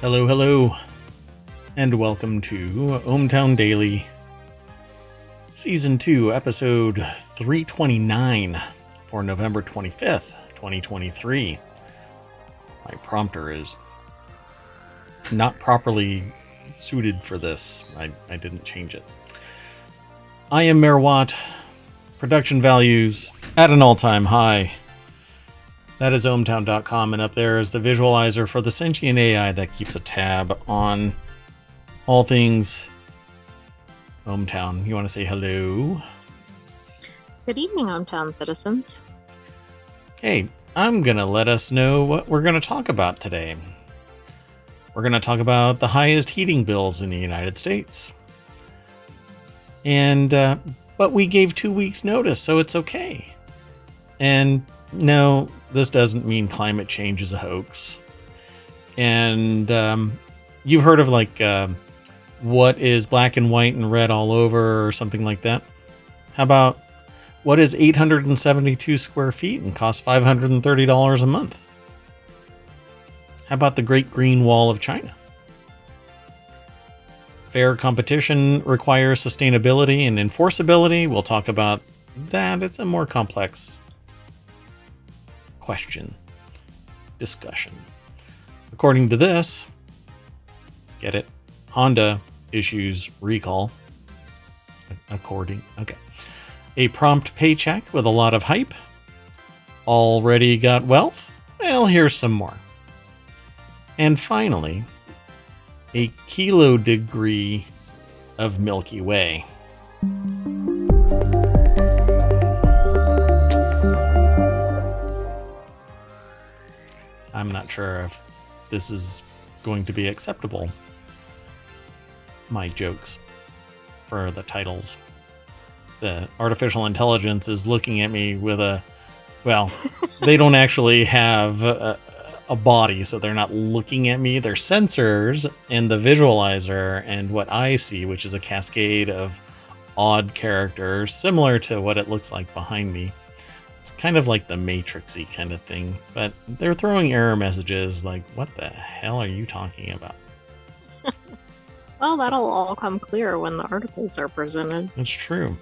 Hello, hello, and welcome to ohmTown Daily, Season 2, Episode 329 for November 25th, 2023. My prompter is not properly suited for this. I, I didn't change it. I am Mayor Watt. Production values at an all time high. That is ohmtown.com, and up there is the visualizer for the sentient AI that keeps a tab on all things ohmTown. You want to say hello? Good evening, ohmTown citizens. Hey, I'm going to let us know what we're going to talk about today. We're going to talk about the highest heating bills in the United States. And, uh, but we gave two weeks' notice, so it's okay. And no, this doesn't mean climate change is a hoax. And um, you've heard of like uh, what is black and white and red all over or something like that. How about what is 872 square feet and costs $530 a month? How about the Great Green Wall of China? Fair competition requires sustainability and enforceability. We'll talk about that. It's a more complex question discussion. According to this, get it? Honda issues recall. According, okay. A prompt paycheck with a lot of hype. Already got wealth? Well, here's some more. And finally, a kilo degree of Milky Way. I'm not sure if this is going to be acceptable. My jokes for the titles. The artificial intelligence is looking at me with a, well, they don't actually have a, a body, so they're not looking at me. They're sensors and the visualizer and what I see, which is a cascade of odd characters, similar to what it looks like behind me. It's kind of like the Matrixy kind of thing, but they're throwing error messages like, "What the hell are you talking about?" well, that'll all come clear when the articles are presented. That's true.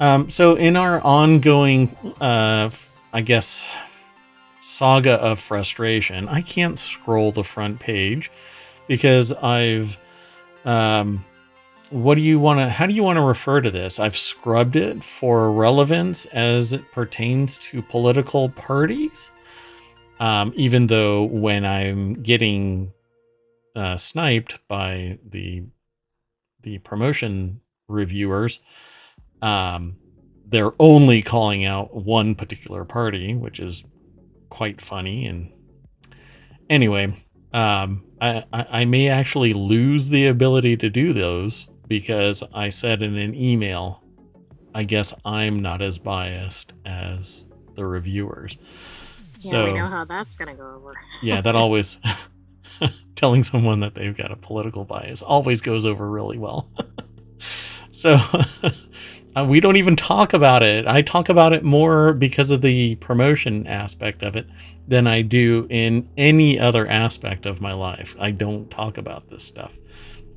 Um, so, in our ongoing, uh, I guess, saga of frustration, I can't scroll the front page because I've um, what do you want to how do you want to refer to this? I've scrubbed it for relevance as it pertains to political parties. Um, even though when i'm getting uh, sniped by the the promotion reviewers um, they're only calling out one particular party which is quite funny. And anyway um, I, I, I may actually lose the ability to do those because I said in an email, I guess I'm not as biased as the reviewers. Yeah, so, we know how that's going to go over. yeah, that always, telling someone that they've got a political bias always goes over really well. so, uh, we don't even talk about it. I talk about it more because of the promotion aspect of it than I do in any other aspect of my life. I don't talk about this stuff.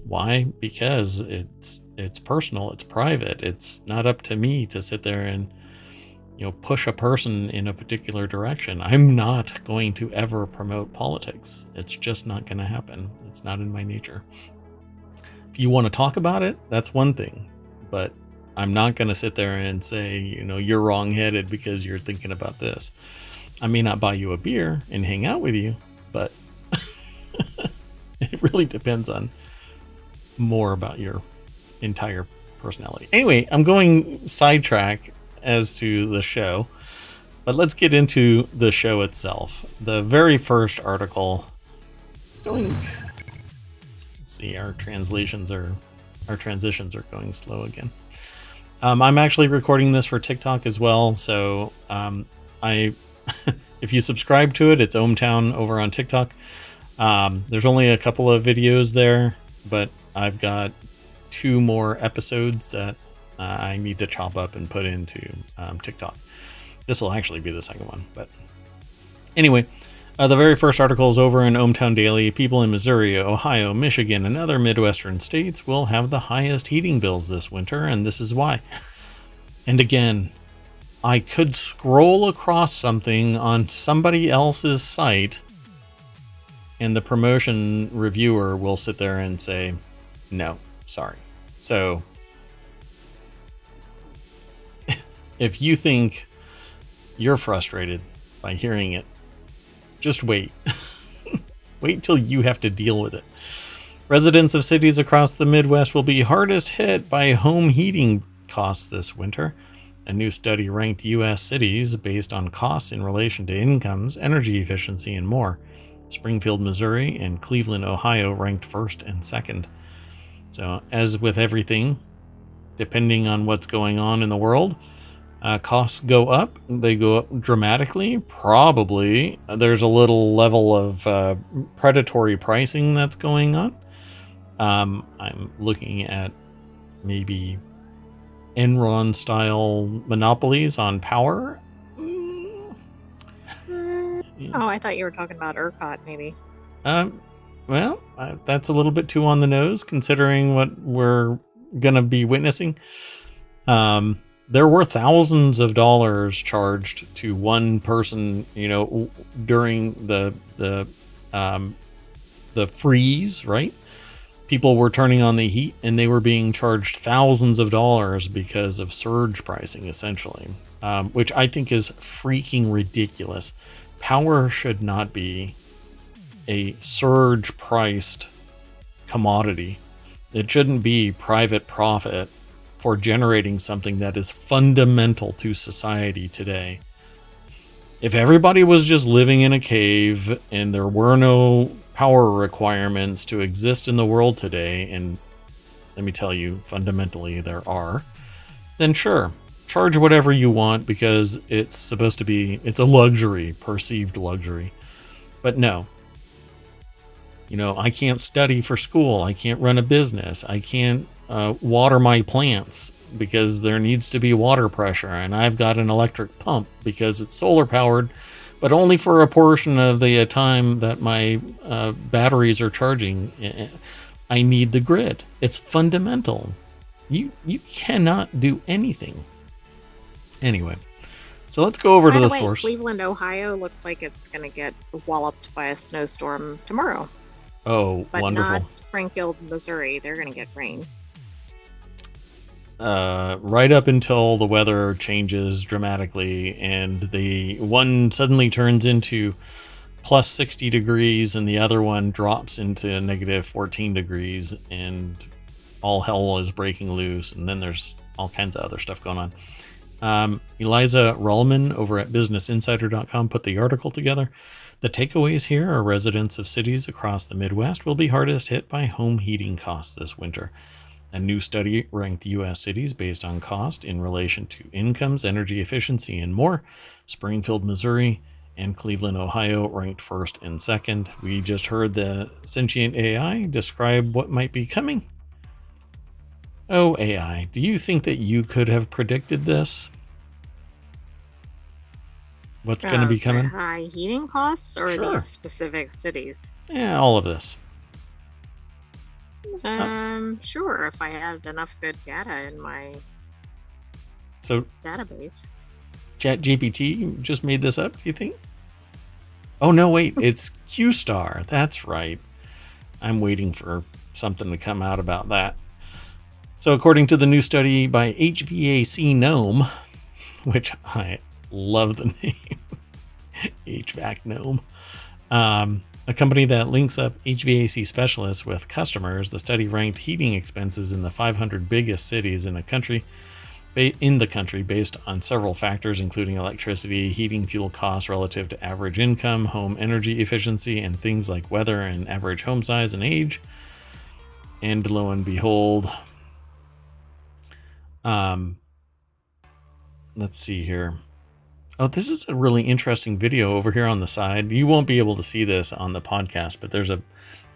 Why? Because it's it's personal, it's private. It's not up to me to sit there and you know push a person in a particular direction. I'm not going to ever promote politics. It's just not going to happen. It's not in my nature. If you want to talk about it, that's one thing. But I'm not going to sit there and say, you know, you're wrong-headed because you're thinking about this. I may not buy you a beer and hang out with you, but it really depends on more about your entire personality. Anyway, I'm going sidetrack as to the show, but let's get into the show itself. The very first article. Going. Let's see, our translations are, our transitions are going slow again. Um, I'm actually recording this for TikTok as well, so um, I, if you subscribe to it, it's ohmTown over on TikTok. Um, there's only a couple of videos there, but I've got two more episodes that uh, I need to chop up and put into um, TikTok. This will actually be the second one, but anyway, Uh, the very first article is over in ohmTown Daily. People in Missouri, Ohio, Michigan, and other Midwestern states will have the highest heating bills this winter, and this is why. And again, I could scroll across something on somebody else's site, and the promotion reviewer will sit there and say, no, sorry. So, if you think you're frustrated by hearing it, just wait. wait till you have to deal with it. Residents of cities across the Midwest will be hardest hit by home heating costs this winter. A new study ranked U.S. cities based on costs in relation to incomes, energy efficiency, and more. Springfield, Missouri, and Cleveland, Ohio ranked first and second. So, as with everything, depending on what's going on in the world, uh, costs go up. They go up dramatically. Probably there's a little level of uh, predatory pricing that's going on. Um, I'm looking at maybe Enron style monopolies on power. Mm. Oh, I thought you were talking about ERCOT, maybe. Um, well, that's a little bit too on the nose considering what we're going to be witnessing. Um, there were thousands of dollars charged to one person, you know, during the the um, the freeze, right? people were turning on the heat and they were being charged thousands of dollars because of surge pricing, essentially, um, which I think is freaking ridiculous. Power should not be a surge priced commodity. It shouldn't be private profit for generating something that is fundamental to society today. If everybody was just living in a cave and there were no power requirements to exist in the world today, and let me tell you, fundamentally there are, then sure, charge whatever you want because it's supposed to be, it's a luxury, perceived luxury. But no. You know, I can't study for school. I can't run a business. I can't uh, water my plants because there needs to be water pressure. And I've got an electric pump because it's solar powered but only for a portion of the uh, time that my uh, batteries are charging. I need the grid. It's fundamental. You you cannot do anything. Anyway, so let's go over by to the, the way, source. Cleveland, Ohio looks like it's going to get walloped by a snowstorm tomorrow. Oh, but wonderful! not Springfield, Missouri. They're going to get rain uh, right up until the weather changes dramatically and the one suddenly turns into plus 60 degrees and the other one drops into negative 14 degrees and all hell is breaking loose and then there's all kinds of other stuff going on um, Eliza Relman over at businessinsider.com put the article together the takeaways here are residents of cities across the midwest will be hardest hit by home heating costs this winter a new study ranked U.S. cities based on cost in relation to incomes, energy efficiency, and more. Springfield, Missouri, and Cleveland, Ohio ranked first and second. We just heard the sentient AI describe what might be coming. Oh, AI, do you think that you could have predicted this? What's going to be coming? High heating costs or Sure. these specific cities? Yeah, all of this. Um, sure, if I had enough good data in my So, database. ChatGPT just made this up, do you think? Oh, no, wait, it's QStar. That's right. I'm waiting for something to come out about that. So, according to the new study by HVAC Gnome, which I love the name, HVAC Gnome, um, a company that links up HVAC specialists with customers, the study ranked heating expenses in the 500 biggest cities in the country in the country based on several factors, including electricity, heating fuel costs relative to average income, home energy efficiency, and things like weather and average home size and age. And lo and behold, um, let's see here. Oh, this is a really interesting video over here on the side. You won't be able to see this on the podcast, but there's a,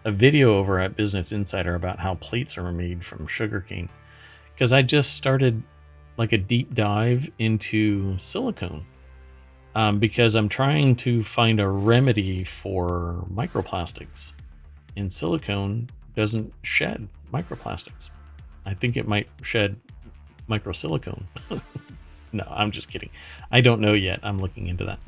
a video over at Business Insider about how plates are made from sugarcane. Because I just started like a deep dive into silicone. um, because I'm trying to find a remedy for microplastics. And silicone doesn't shed microplastics. I think it might shed microsilicone. no, I'm just kidding. I don't know yet. I'm looking into that.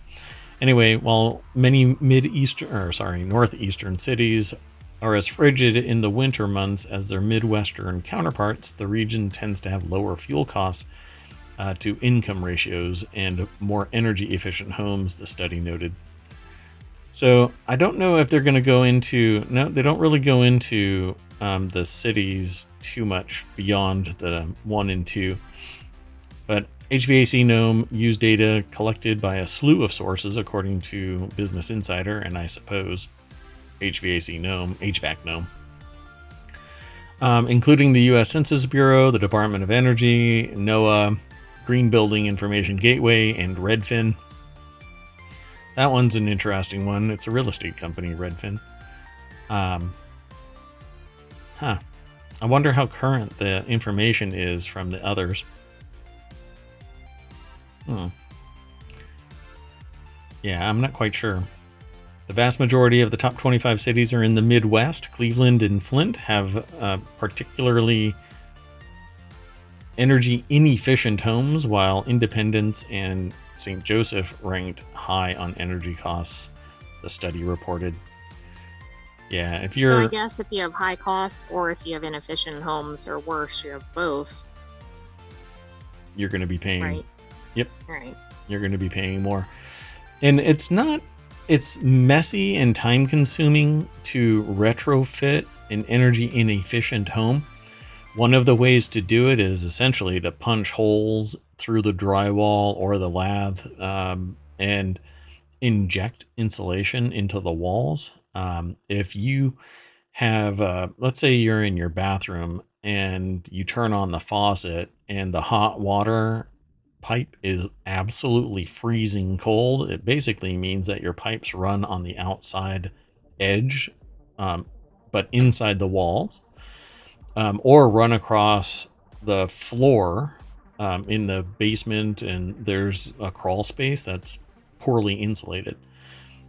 Anyway, while many mid-eastern or sorry, northeastern cities are as frigid in the winter months as their midwestern counterparts, the region tends to have lower fuel costs uh, to income ratios and more energy efficient homes, the study noted. So I don't know if they're going to go into, no, they don't really go into um, the cities too much beyond the one and two. But HVAC Gnome used data collected by a slew of sources, according to Business Insider, and I suppose HVAC Gnome, HVAC Gnome, um, including the U.S. Census Bureau, the Department of Energy, NOAA, Green Building Information Gateway, and Redfin. That one's an interesting one. It's a real estate company, Redfin. Um, huh. I wonder how current the information is from the others. Hmm. Yeah, I'm not quite sure. The vast majority of the top 25 cities are in the Midwest. Cleveland and Flint have uh, particularly energy inefficient homes, while Independence and St. Joseph ranked high on energy costs, the study reported. Yeah, if you're. So I guess if you have high costs or if you have inefficient homes or worse, you have both. You're going to be paying. Right. Yep. Right. You're going to be paying more. And it's not. It's messy and time consuming to retrofit an energy inefficient home. One of the ways to do it is essentially to punch holes through the drywall or the lath um, and inject insulation into the walls. Um, if you have, uh, let's say you're in your bathroom and you turn on the faucet and the hot water pipe is absolutely freezing cold, it basically means that your pipes run on the outside edge, um, but inside the walls, um, or run across the floor um, in the basement, and there's a crawl space that's poorly insulated.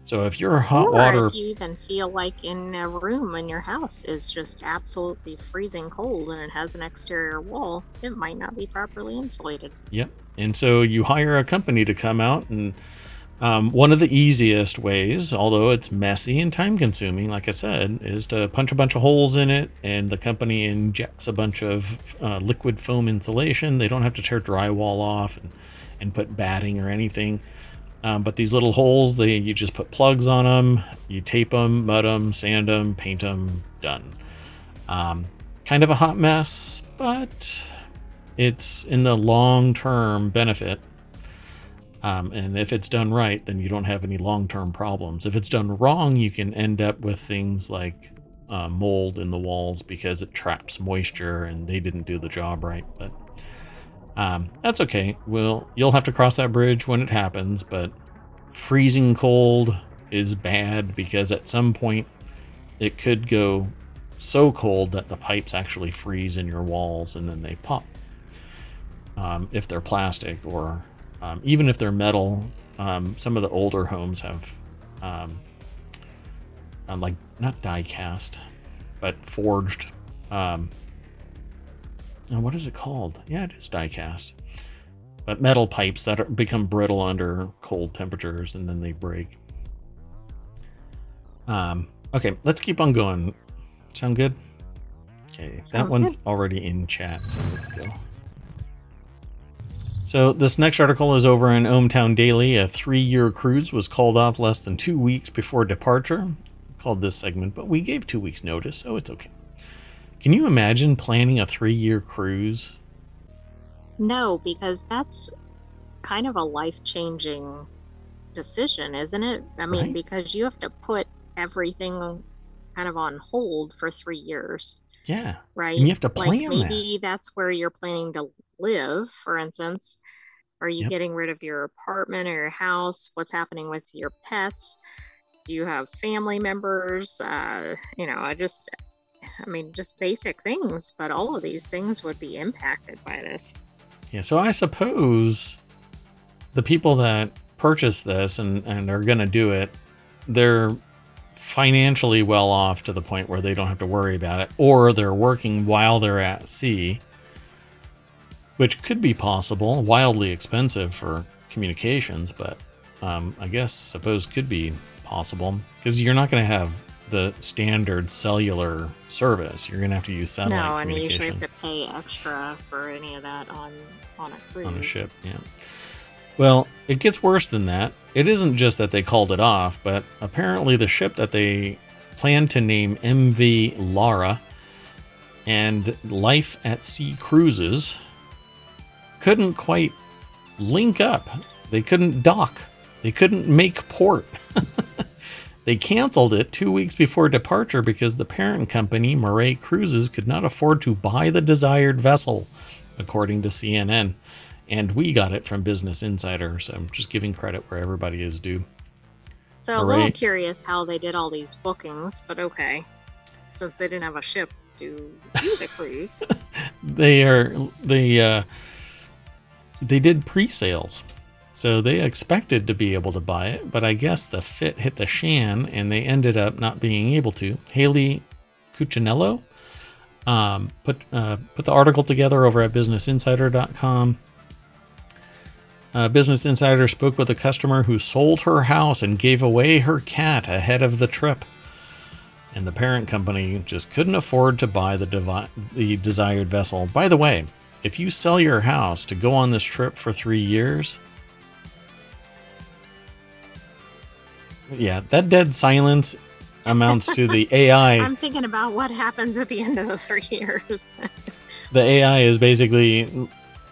So if your hot or water, if you even feel like in a room in your house is just absolutely freezing cold and it has an exterior wall, it might not be properly insulated. Yep. And so you hire a company to come out and um, one of the easiest ways, although it's messy and time consuming, like I said, is to punch a bunch of holes in it and the company injects a bunch of uh, liquid foam insulation. They don't have to tear drywall off and, and put batting or anything. Um, but these little holes, they you just put plugs on them, you tape them, mud them, sand them, paint them, done. Um, kind of a hot mess, but it's in the long term benefit. Um, and if it's done right, then you don't have any long term problems. If it's done wrong, you can end up with things like uh, mold in the walls because it traps moisture and they didn't do the job right. But um, that's okay. Well, you'll have to cross that bridge when it happens, but freezing cold is bad because at some point it could go so cold that the pipes actually freeze in your walls and then they pop. Um, if they're plastic or um, even if they're metal, um, some of the older homes have um, uh, like not die cast, but forged what is it called? Yeah, it is die cast. But metal pipes that are, become brittle under cold temperatures and then they break. Um, okay, let's keep on going. Sound good? Okay, that one's good. already in chat, so let's go. So this next article is over in ohmTown Daily. A three-year cruise was called off less than two weeks before departure. Called this segment, but we gave two weeks notice, so it's okay. Can you imagine planning a three-year cruise? No, because that's kind of a life changing decision, isn't it? I mean, Right. because you have to put everything kind of on hold for three years, Yeah, right? and you have to like plan that. maybe that's where you're planning to live, for instance. Are you Yep. getting rid of your apartment or your house? What's happening with your pets? Do you have family members? Uh, you know, I just, I mean, just basic things, but all of these things would be impacted by this. Yeah, so I suppose the people that purchase this and, and are going to do it, they're financially well off to the point where they don't have to worry about it, or they're working while they're at sea, which could be possible, wildly expensive for communications, but um, I guess suppose could be possible because you're not going to have the standard cellular service. You're going to have to use satellite no, and you communication usually have to pay extra for any of that on on a cruise. on a ship. Yeah. Well, it gets worse than that. It isn't just that they called it off, but apparently the ship that they planned to name MV Lara and Life at Sea Cruises couldn't quite link up. They couldn't dock. They couldn't make port. they canceled it two weeks before departure because the parent company, Murray Cruises, could not afford to buy the desired vessel, according to CNN. And we got it from Business Insider, so I'm just giving credit where everybody is due. So a little curious how they did all these bookings, but okay. Since they didn't have a ship to do the cruise. They are they uh, they did pre-sales, so they expected to be able to buy it, but I guess the fit hit the shan, and they ended up not being able to. Hayley Cuccinello um, put uh, put the article together over at BusinessInsider.com. Uh, Business Insider spoke with a customer who sold her house and gave away her cat ahead of the trip. And the parent company just couldn't afford to buy the, devi- the desired vessel. By the way, if you sell your house to go on this trip for three years, yeah, that dead silence amounts to the AI. I'm thinking about what happens at the end of the three years. the AI is basically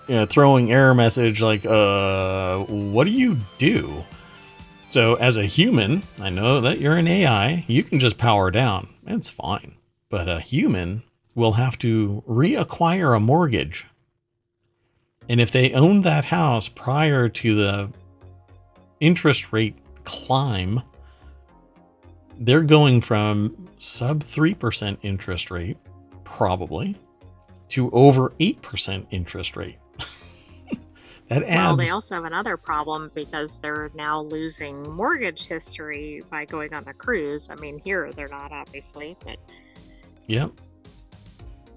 you know, throwing error message like, uh, what do you do? So as a human, I know that you're an AI. You can just power down. It's fine. But a human will have to reacquire a mortgage. And if they owned that house prior to the interest rate climb, they're going from sub 3% interest rate, probably, to over 8% interest rate. that adds. well, they also have another problem because they're now losing mortgage history by going on a cruise. I mean, here they're not obviously, but Yep.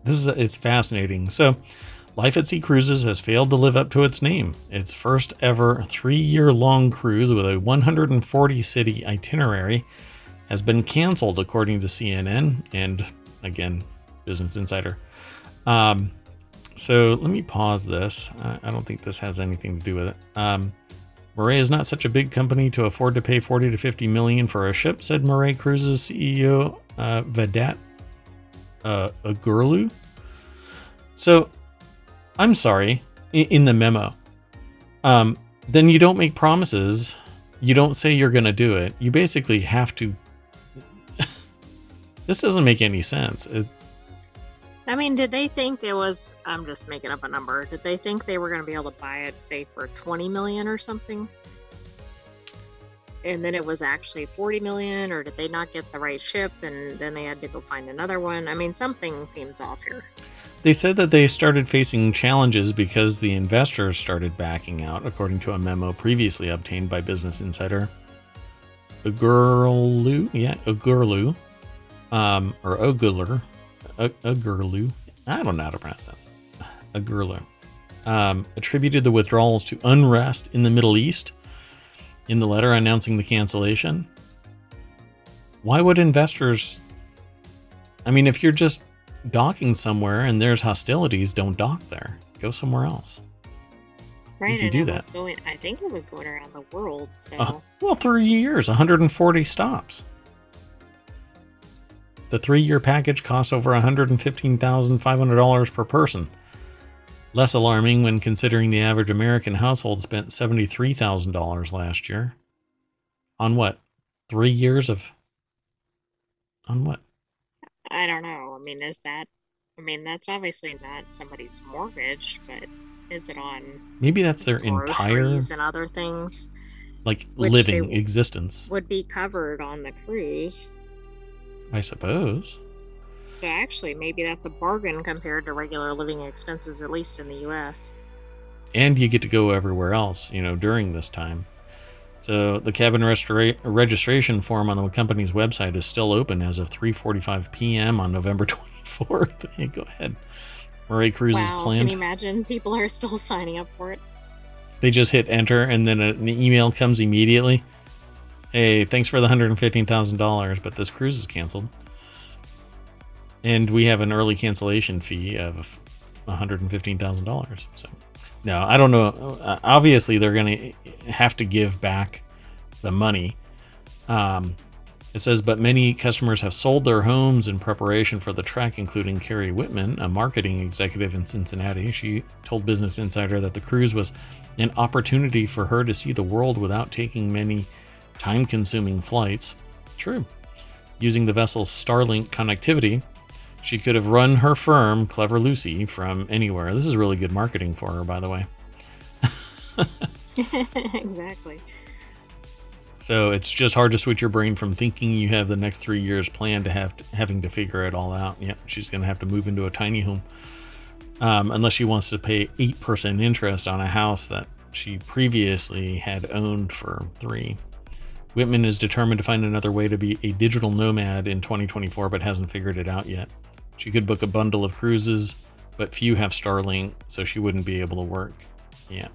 This is it's fascinating. So, Life at Sea Cruises has failed to live up to its name. Its first ever 3-year-long cruise with a 140 city itinerary has been canceled according to CNN and again Business Insider. Um so let me pause this. I I don't think this has anything to do with it. Um, Murray is not such a big company to afford to pay 40 to 50 million for a ship, said Murray Cruises CEO uh, Vedat uh, Agurlu. So, I'm sorry, in, the memo, um, then you don't make promises. You don't say you're going to do it. You basically have to. this doesn't make any sense. It, I mean, did they think it was? I'm just making up a number. Did they think they were going to be able to buy it, say, for 20 million or something? And then it was actually 40 million, or did they not get the right ship and then they had to go find another one? I mean, something seems off here. They said that they started facing challenges because the investors started backing out, according to a memo previously obtained by Business Insider. Agurlu, yeah, Agurlu, um, or Ogurler, Agurlu, I don't know how to pronounce that. Agurlu, um, attributed the withdrawals to unrest in the Middle East in the letter announcing the cancellation. Why would investors? I mean, if you're just docking somewhere and there's hostilities, don't dock there. Go somewhere else. Right? can and do that. Going, I think it was going around the world. So Uh, well, three years, 140 stops. The three year package costs over $115,500 per person. Less alarming when considering the average American household spent $73,000 last year. On what? Three years of. On what? I don't know. I mean, is that? I mean, that's obviously not somebody's mortgage, but is it on Maybe that's their entire and other things? like living existence, Would be covered on the cruise. I suppose. So actually, maybe that's a bargain compared to regular living expenses, at least in the U.S. and you get to go everywhere else you know during this time So the cabin restora- registration form on the company's website is still open as of 3:45 p.m. on November 24th. Hey, go ahead. Murray Cruise wow, is can you imagine? People are still signing up for it. They just hit enter, and then an email comes immediately. Hey, thanks for the hundred and fifteen thousand dollars, but this cruise is canceled, and we have an early cancellation fee of one hundred and fifteen thousand dollars. So, no, I don't know. Uh, Obviously, they're going to have to give back the money. Um, it says, but many customers have sold their homes in preparation for the trek, including Keri Witman, a marketing executive in Cincinnati. She told Business Insider that the cruise was an opportunity for her to see the world without taking many time consuming flights. True. Using the vessel's Starlink connectivity, she could have run her firm, Clever Lucy, from anywhere. This is really good marketing for her, by the way. exactly. So it's just hard to switch your brain from thinking you have the next three years planned to have having to figure it all out. Yep, she's going to have to move into a tiny home, um, unless she wants to pay eight percent interest on a house that she previously had owned for three. Witman is determined to find another way to be a digital nomad in 2024, but hasn't figured it out yet. She could book a bundle of cruises, but few have Starlink, so she wouldn't be able to work. Yeah,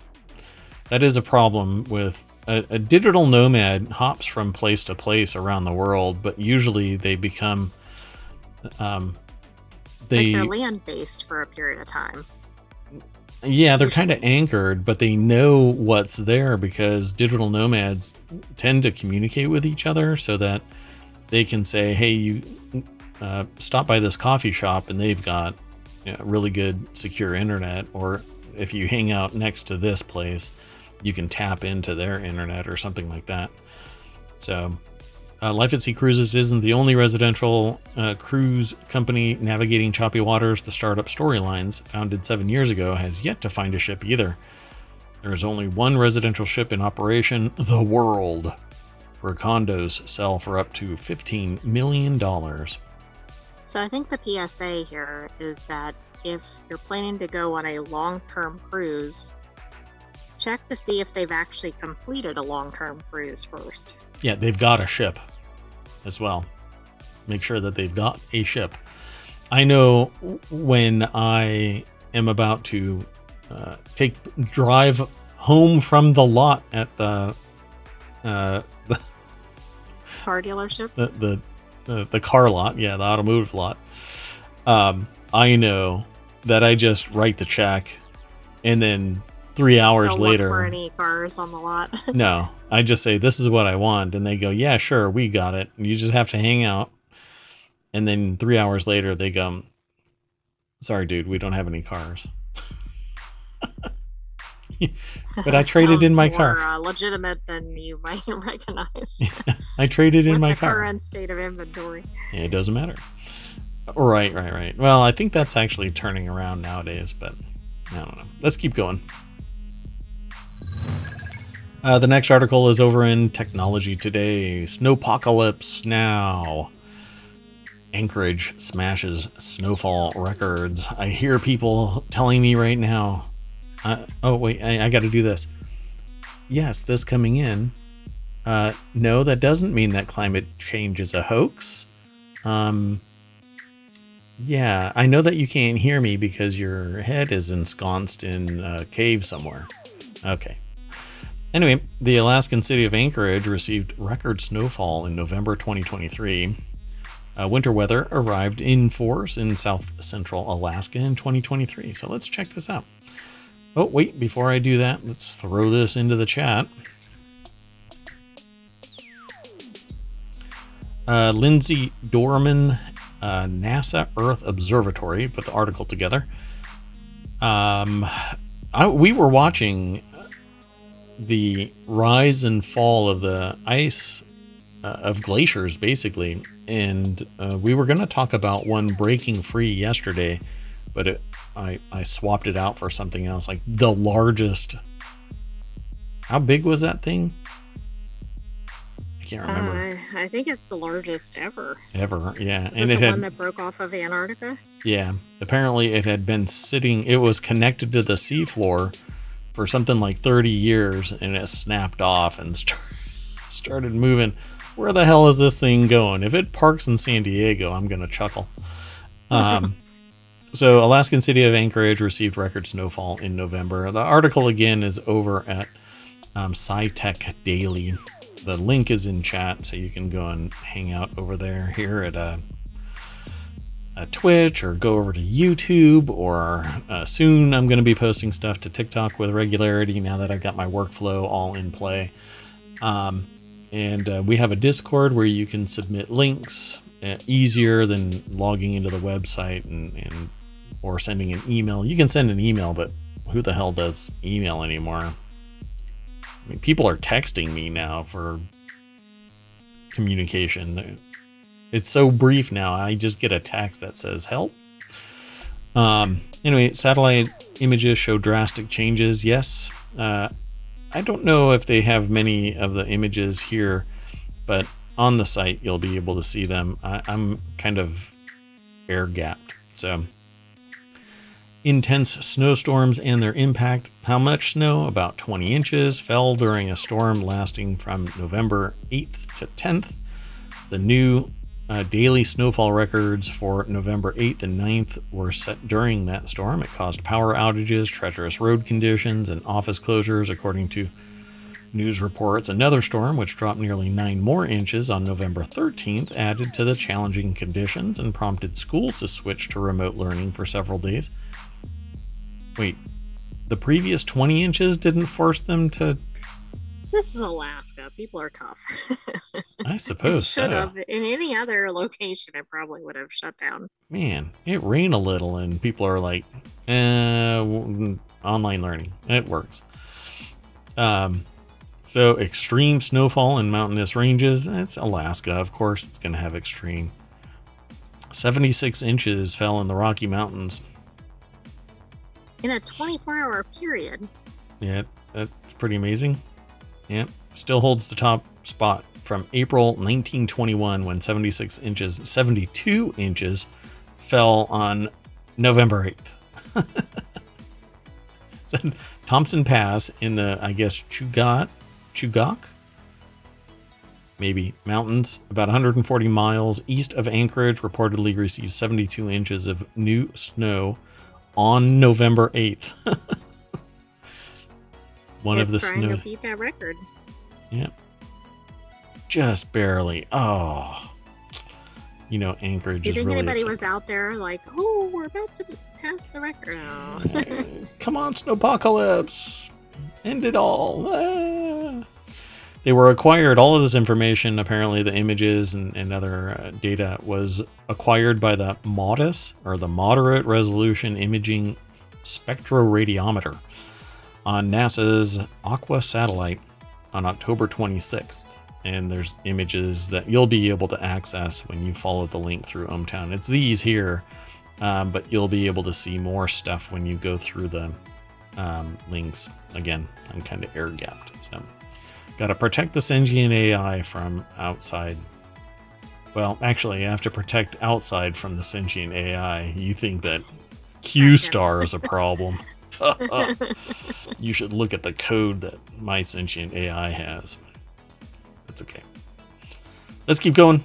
that is a problem with a, a, digital nomad hops from place to place around the world, but usually they become um, they like they're land based for a period of time. Yeah, they're kind of anchored, but they know what's there because digital nomads tend to communicate with each other so that they can say, "Hey, you uh, stop by this coffee shop, and they've got you know, really good secure internet," or if you hang out next to this place you can tap into their internet or something like that. So, uh, Life at Sea Cruises isn't the only residential uh, cruise company navigating choppy waters. The startup Storylines, founded seven years ago, has yet to find a ship either. There is only one residential ship in operation, The World, where condos sell for up to $15 million. So, I think the PSA here is that if you're planning to go on a long term cruise, check to see if they've actually completed a long term cruise first. Yeah, they've got a ship as well. Make sure that they've got a ship. I know when I am about to uh, take drive home from the lot at the uh, the car dealership, the, the the the car lot, yeah, the automotive lot. Um, I know that I just write the check and then three hours later. For any cars on the lot. no, I just say this is what I want, and they go, "Yeah, sure, we got it." And you just have to hang out, and then three hours later, they go, "Sorry, dude, we don't have any cars." but I traded in my more, car. Uh, legitimate than you might recognize. I traded in my the car. Current state of inventory. It doesn't matter. Right, right, right. Well, I think that's actually turning around nowadays, but I don't know. Let's keep going. Uh, the next article is over in Technology Today. Snowpocalypse now. Anchorage smashes snowfall records. I hear people telling me right now. Uh, oh wait, I, I got to do this. Yes, this coming in. Uh, no, that doesn't mean that climate change is a hoax. Um, yeah, I know that you can't hear me because your head is ensconced in a cave somewhere. Okay. Anyway, the Alaskan city of Anchorage received record snowfall in November 2023. Uh, winter weather arrived in force in south central Alaska in 2023. So let's check this out. Oh, wait, before I do that, let's throw this into the chat. Uh, Lindsey Doermann, uh, NASA Earth Observatory, put the article together. Um, I, we were watching the rise and fall of the ice uh, of glaciers, basically. And uh, we were going to talk about one breaking free yesterday, but it, I, I swapped it out for something else, like the largest. How big was that thing? I can't remember. Uh, I think it's the largest ever. Ever, yeah. Is and it, the had, one that broke off of Antarctica? Yeah. Apparently, it had been sitting. It was connected to the seafloor for something like 30 years and it snapped off and start, started moving. Where the hell is this thing going? If it parks in San Diego, I'm going to chuckle. Um, so, Alaskan city of Anchorage received record snowfall in November. The article again is over at um, SciTech Daily. The link is in chat, so you can go and hang out over there here at uh, uh, Twitch or go over to YouTube. Or uh, soon I'm going to be posting stuff to TikTok with regularity now that I've got my workflow all in play. Um, and uh, we have a Discord where you can submit links uh, easier than logging into the website and, and or sending an email. You can send an email, but who the hell does email anymore? I mean, people are texting me now for communication. It's so brief now. I just get a text that says help. Um, anyway, satellite images show drastic changes. Yes. Uh, I don't know if they have many of the images here, but on the site you'll be able to see them. I, I'm kind of air gapped. So intense snowstorms and their impact. How much snow? About 20 inches fell during a storm lasting from November 8th to 10th. The new uh, daily snowfall records for November 8th and 9th were set during that storm. It caused power outages, treacherous road conditions, and office closures, according to news reports. Another storm, which dropped nearly nine more inches on November 13th, added to the challenging conditions and prompted schools to switch to remote learning for several days. Wait, the previous 20 inches didn't force them to. This is Alaska. People are tough. I suppose should so. have. In any other location, it probably would have shut down. Man, it rained a little, and people are like, eh, online learning. It works. Um, so extreme snowfall in mountainous ranges. It's Alaska, of course. It's going to have extreme. 76 inches fell in the Rocky Mountains. In a 24 hour period. Yeah, that's pretty amazing. Yeah, still holds the top spot from April 1921 when 76 inches, 72 inches fell on November 8th. Said Thompson Pass in the, I guess, Chugat, Chugach, maybe mountains, about 140 miles east of Anchorage, reportedly received 72 inches of new snow on November 8th. One it's of the trying snow. to beat that record. Yep. Just barely. Oh. You know, Anchorage Do you think really. anybody upset. was out there like, oh, we're about to pass the record? No. Uh, Come on, Snowpocalypse. End it all. Ah. They were acquired. All of this information, apparently the images and, and other uh, data, was acquired by the MODIS, or the Moderate Resolution Imaging Spectroradiometer, on NASA's Aqua satellite on October 26th. And there's images that you'll be able to access when you follow the link through ohmTown. It's these here, um, but you'll be able to see more stuff when you go through the um, links. Again, I'm kind of air gapped. So, got to protect the sentient AI from outside. Well, actually, you have to protect outside from the sentient AI. You think that Q star is a problem? you should look at the code that my sentient AI has. That's okay. Let's keep going.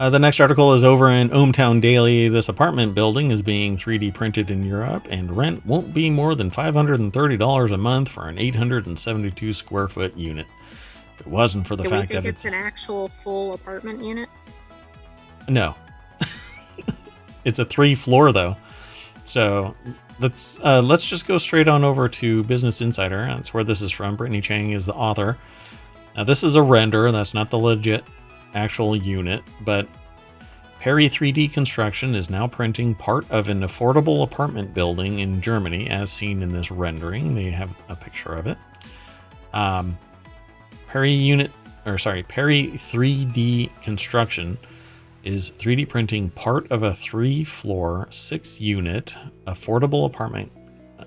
Uh, the next article is over in ohmTown Daily. This apartment building is being 3D printed in Europe, and rent won't be more than $530 a month for an 872 square foot unit. If it wasn't for the Do we fact think that it's an actual full apartment unit? No. it's a three floor though. So let's uh, let's just go straight on over to Business Insider. That's where this is from. Brittany Chang is the author. Now this is a render. That's not the legit actual unit, but PERI 3D Construction is now printing part of an affordable apartment building in Germany, as seen in this rendering. They have a picture of it. Um, PERI unit, or sorry, PERI 3D Construction is 3D printing part of a three floor, six unit affordable apartment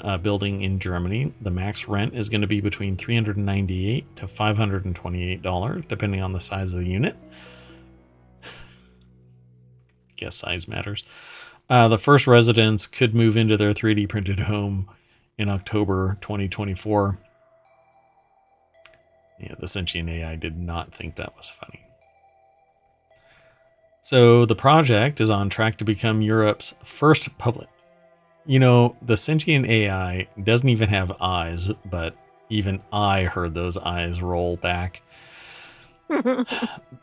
uh, building in Germany. The max rent is going to be between 398 to 528 dollars, depending on the size of the unit. Guess size matters. Uh, the first residents could move into their 3D printed home in October 2024. Yeah, the sentient AI did not think that was funny. So the project is on track to become Europe's first public. You know, the sentient AI doesn't even have eyes, but even I heard those eyes roll back.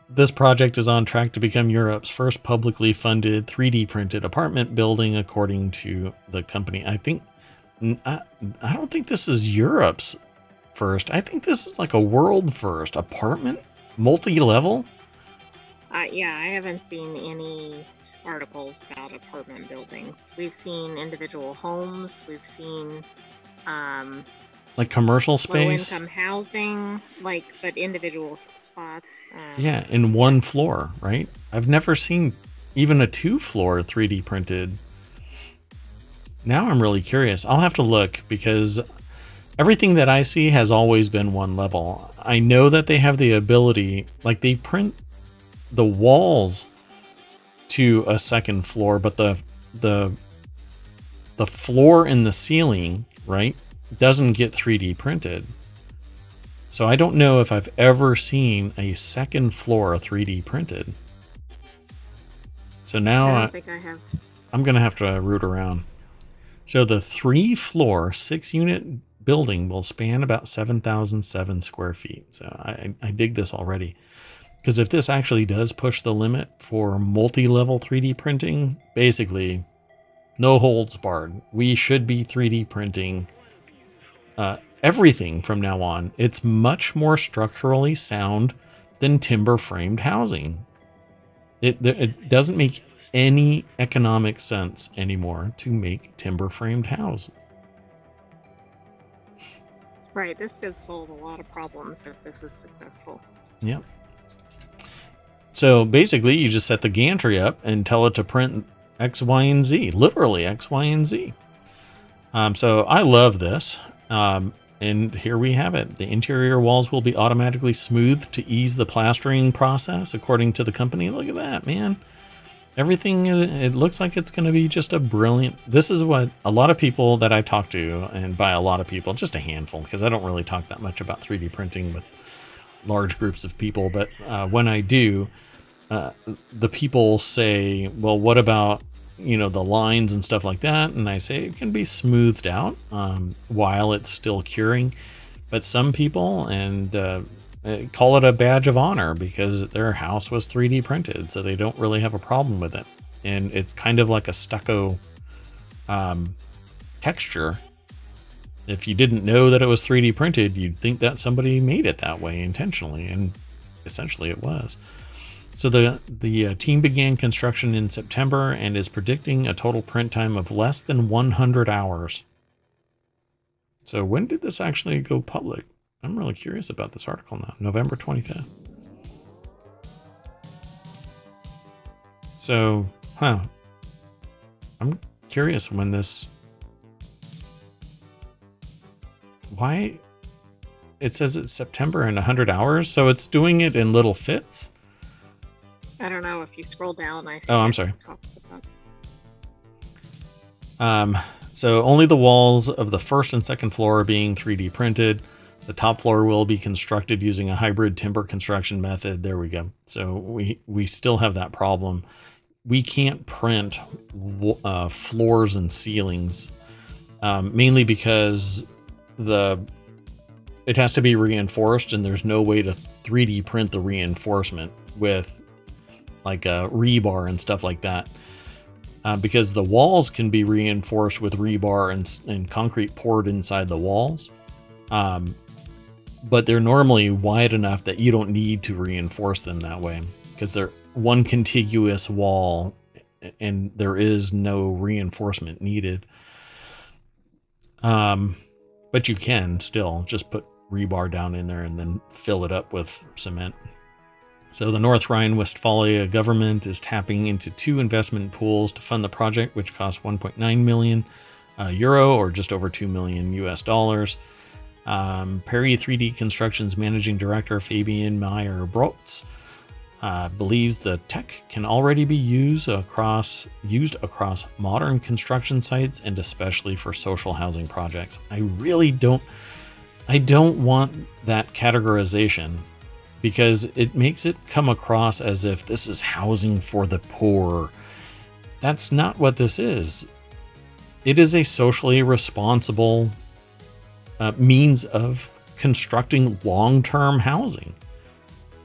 this project is on track to become Europe's first publicly funded 3D printed apartment building, according to the company. I think, I, I don't think this is Europe's first. I think this is like a world first apartment, multi level. Uh, yeah, I haven't seen any articles about apartment buildings. We've seen individual homes. We've seen um, like commercial space, low income housing, like but individual spots. Um, yeah, in one floor, right? I've never seen even a two floor 3D printed. Now I'm really curious. I'll have to look because everything that I see has always been one level. I know that they have the ability, like they print the walls to a second floor, but the the the floor and the ceiling, right, doesn't get 3D printed. So I don't know if I've ever seen a second floor 3D printed. So now I, I think I have. I'm gonna have to root around. So the three floor, six unit building will span about 7,007 square feet. So I, I dig this already. Because if this actually does push the limit for multi level 3D printing, basically, no holds barred. We should be 3D printing uh, everything from now on. It's much more structurally sound than timber framed housing. It, it doesn't make any economic sense anymore to make timber framed houses. Right, this could solve a lot of problems if this is successful. Yep. So basically, you just set the gantry up and tell it to print X, Y, and Z, literally X, Y, and Z. Um, so I love this. Um, and here we have it. The interior walls will be automatically smoothed to ease the plastering process, according to the company. Look at that, man. Everything, uh, it looks like it's going to be just a brilliant. This is what a lot of people that I talk to, and by a lot of people, just a handful, because I don't really talk that much about 3D printing with large groups of people, but uh, when I do, uh, the people say, "Well, what about you know the lines and stuff like that?" And I say it can be smoothed out um, while it's still curing. But some people and uh, uh call it a badge of honor because their house was 3D printed, so they don't really have a problem with it, and it's kind of like a stucco um, texture if you didn't know that it was 3D printed, you'd think that somebody made it that way intentionally, and essentially it was. So the the uh, team began construction in September and is predicting a total print time of less than 100 hours. So when did this actually go public? I'm really curious about this article now. November 25th. So, huh. I'm curious when this why it says it's September in 100 hours, so it's doing it in little fits. I don't know if you scroll down. I oh, I'm sorry. Um, so only the walls of the first and second floor are being 3D printed. The top floor will be constructed using a hybrid timber construction method. There we go. So we we still have that problem. We can't print uh, floors and ceilings, um, mainly because the it has to be reinforced and there's no way to 3D print the reinforcement with like a rebar and stuff like that. Uh, because the walls can be reinforced with rebar and, and concrete poured inside the walls. Um, but they're normally wide enough that you don't need to reinforce them that way because they're one contiguous wall and there is no reinforcement needed. Um, but you can still just put rebar down in there and then fill it up with cement. So the North Rhine-Westphalia government is tapping into two investment pools to fund the project, which cost 1.9 million uh, euro or just over 2 million US dollars. Um, PERI 3D Construction's managing director Fabian Meyer-Brötz uh, believes the tech can already be used across used across modern construction sites and especially for social housing projects. I really don't I don't want that categorization because it makes it come across as if this is housing for the poor. That's not what this is. It is a socially responsible uh, means of constructing long term housing.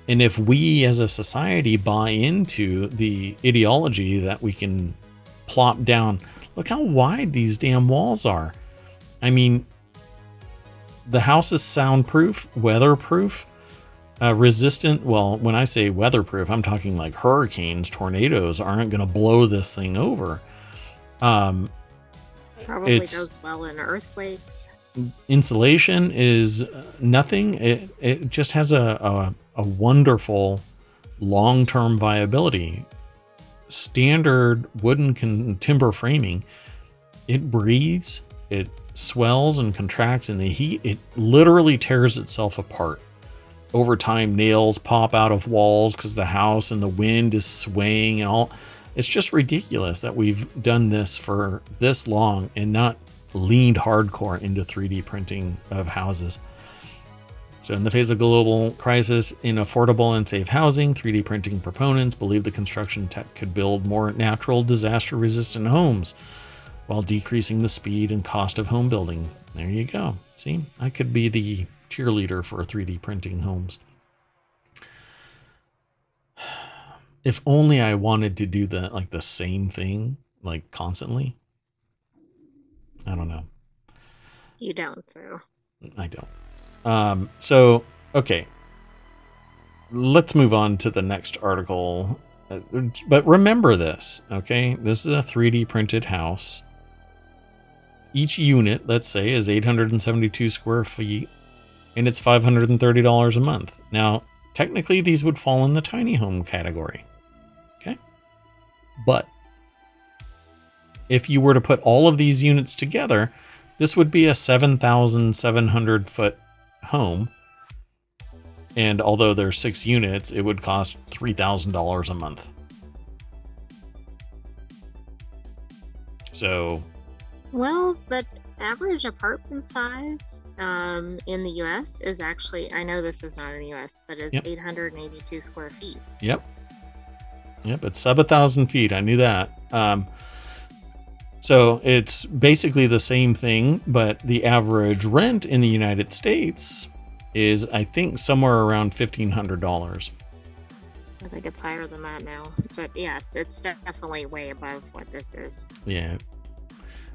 And if we as a society buy into the ideology that we can plop down, look how wide these damn walls are. I mean, the house is soundproof, weatherproof, uh, resistant. Well, when I say weatherproof, I'm talking like hurricanes, tornadoes aren't going to blow this thing over. Um, Probably does well in earthquakes. Insulation is nothing. It, it just has a, a a wonderful long term viability. Standard wooden con- timber framing, it breathes, it swells and contracts in the heat. It literally tears itself apart. Over time, nails pop out of walls because the house and the wind is swaying and all. It's just ridiculous that we've done this for this long and not leaned hardcore into 3D printing of houses. So, in the face of global crisis in affordable and safe housing, 3D printing proponents believe the construction tech could build more natural, disaster resistant homes while decreasing the speed and cost of home building. There you go. See, I could be the cheerleader for 3D printing homes. If only I wanted to do the like the same thing like constantly. I don't know. You don't, so. I don't. Um, so, okay. Let's move on to the next article. Uh, but remember this, okay? This is a 3D printed house. Each unit, let's say, is 872 square feet and it's $530 a month. Now, technically, these would fall in the tiny home category. Okay? But if you were to put all of these units together, this would be a 7,700 foot home. And although there's six units, it would cost $3,000 a month. So. Well, but average apartment size um, in the US is actually, I know this is not in the US, but it's yep. 882 square feet. Yep. Yep, it's sub a thousand feet. I knew that. Um, so it's basically the same thing, but the average rent in the United States is, I think, somewhere around $1,500. I think it's higher than that now. But yes, it's definitely way above what this is. Yeah.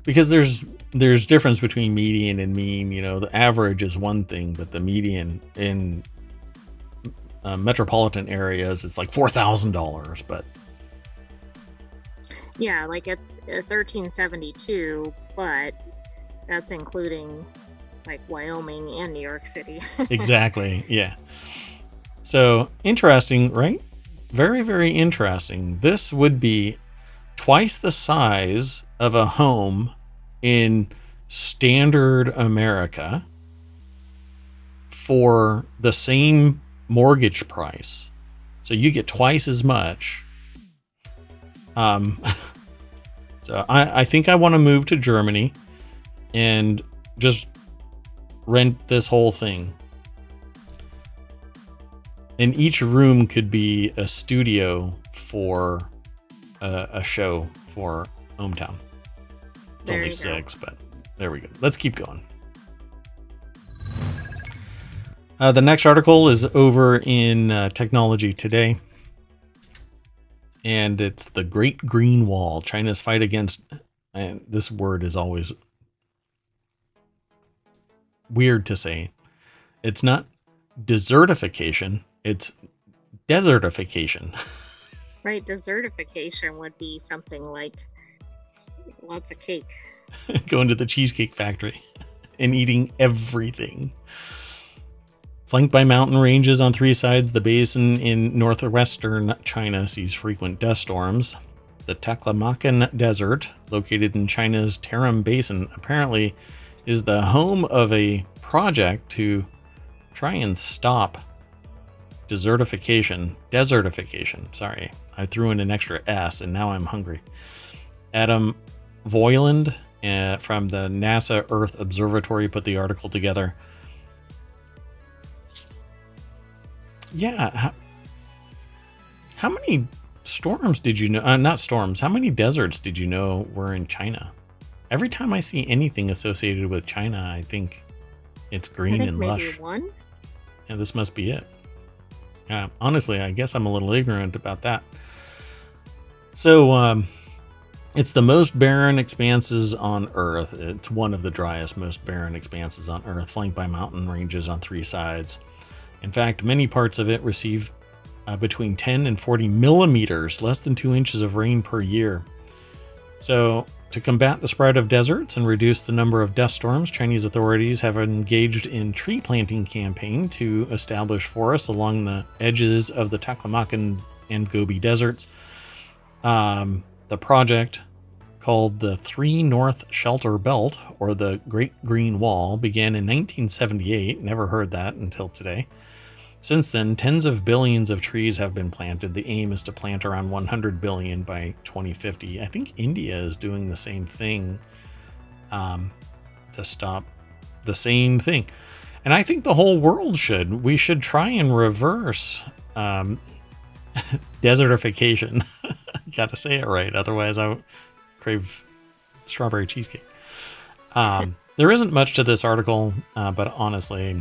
Because there's there's difference between median and mean, you know, the average is one thing, but the median in uh, metropolitan areas it's like $4,000, but yeah, like it's 1372, but that's including like Wyoming and New York City. exactly. Yeah. So interesting, right? Very, very interesting. This would be twice the size of a home in standard America for the same mortgage price. So you get twice as much um, so I, I think I want to move to Germany and just rent this whole thing. And each room could be a studio for a, a show for ohmTown. It's there only six, go. but there we go. Let's keep going. Uh, the next article is over in uh, Technology Today and it's the Great Green Wall China's fight against. And this word is always weird to say. It's not desertification, it's desertification. right, desertification would be something like lots of cake. Going to the cheesecake factory and eating everything. Flanked by mountain ranges on three sides, the basin in northwestern China sees frequent dust storms. The Taklamakan Desert, located in China's Tarim Basin, apparently is the home of a project to try and stop desertification, desertification, sorry. I threw in an extra S and now I'm hungry. Adam Voiland uh, from the NASA Earth Observatory put the article together. Yeah. How, how many storms did you know? Uh, not storms. How many deserts did you know were in China? Every time I see anything associated with China, I think it's green think and maybe lush. one. Yeah, this must be it. Uh, honestly, I guess I'm a little ignorant about that. So, um, it's the most barren expanses on Earth. It's one of the driest, most barren expanses on Earth, flanked by mountain ranges on three sides. In fact, many parts of it receive uh, between 10 and 40 millimeters, less than two inches of rain per year. So, to combat the spread of deserts and reduce the number of dust storms, Chinese authorities have engaged in tree planting campaign to establish forests along the edges of the Taklamakan and Gobi deserts. Um, the project, called the Three North Shelter Belt or the Great Green Wall, began in 1978. Never heard that until today. Since then, tens of billions of trees have been planted. The aim is to plant around 100 billion by 2050. I think India is doing the same thing um, to stop the same thing. And I think the whole world should. We should try and reverse um, desertification. Got to say it right, otherwise I crave strawberry cheesecake. Um, there isn't much to this article, uh, but honestly,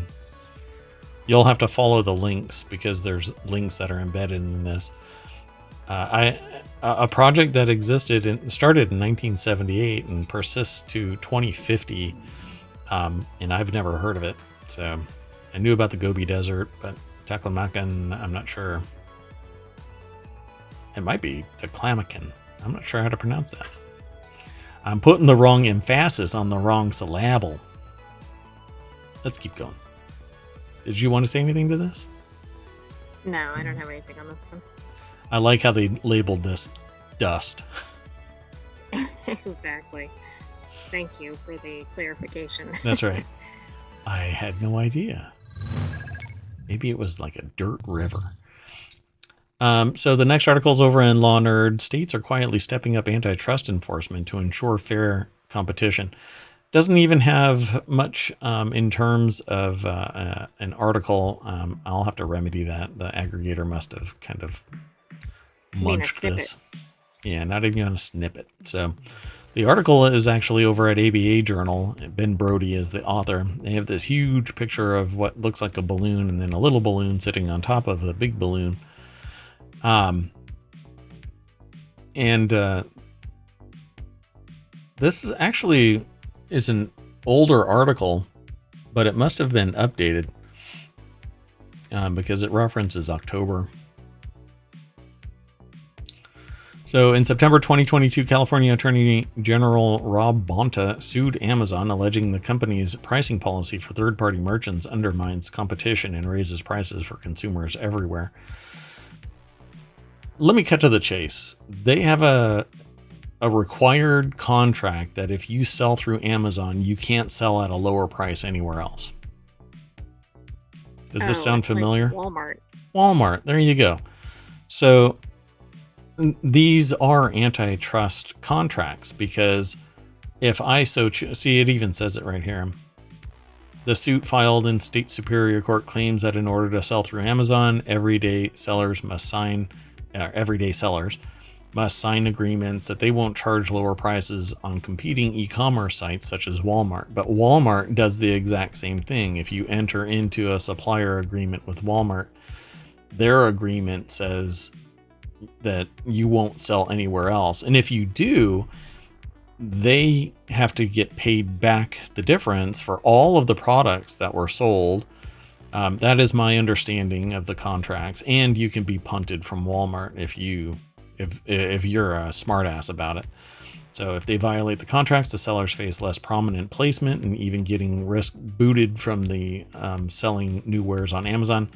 you'll have to follow the links because there's links that are embedded in this. Uh, I a project that existed and started in 1978 and persists to 2050, um, and I've never heard of it. So I knew about the Gobi Desert, but Taklamakan, I'm not sure. It might be Taklamakan. I'm not sure how to pronounce that. I'm putting the wrong emphasis on the wrong syllable. Let's keep going. Did you want to say anything to this? No, I don't have anything on this one. I like how they labeled this dust. exactly. Thank you for the clarification. That's right. I had no idea. Maybe it was like a dirt river. Um, so the next article is over in Law Nerd. States are quietly stepping up antitrust enforcement to ensure fair competition. Doesn't even have much um, in terms of uh, uh, an article. Um, I'll have to remedy that. The aggregator must have kind of munched this. Yeah, not even on a snippet. So the article is actually over at ABA Journal. Ben Brody is the author. They have this huge picture of what looks like a balloon and then a little balloon sitting on top of the big balloon. Um, and uh, this is actually is an older article, but it must have been updated um, because it references October. So, in September 2022, California Attorney General Rob Bonta sued Amazon, alleging the company's pricing policy for third party merchants undermines competition and raises prices for consumers everywhere. Let me cut to the chase. They have a a required contract that if you sell through Amazon, you can't sell at a lower price anywhere else. Does this Oh, sound it's like familiar? Walmart. Walmart. There you go. So these are antitrust contracts because if I so see, it even says it right here. The suit filed in state superior court claims that in order to sell through Amazon, everyday sellers must sign, uh, everyday sellers must sign agreements that they won't charge lower prices on competing e-commerce sites such as Walmart. But Walmart does the exact same thing. If you enter into a supplier agreement with Walmart, their agreement says that you won't sell anywhere else. And if you do, they have to get paid back the difference for all of the products that were sold. Um, that is my understanding of the contracts, and you can be punted from Walmart if you if if you're a smartass about it. So if they violate the contracts, the sellers face less prominent placement and even getting risk booted from the um, selling new wares on Amazon.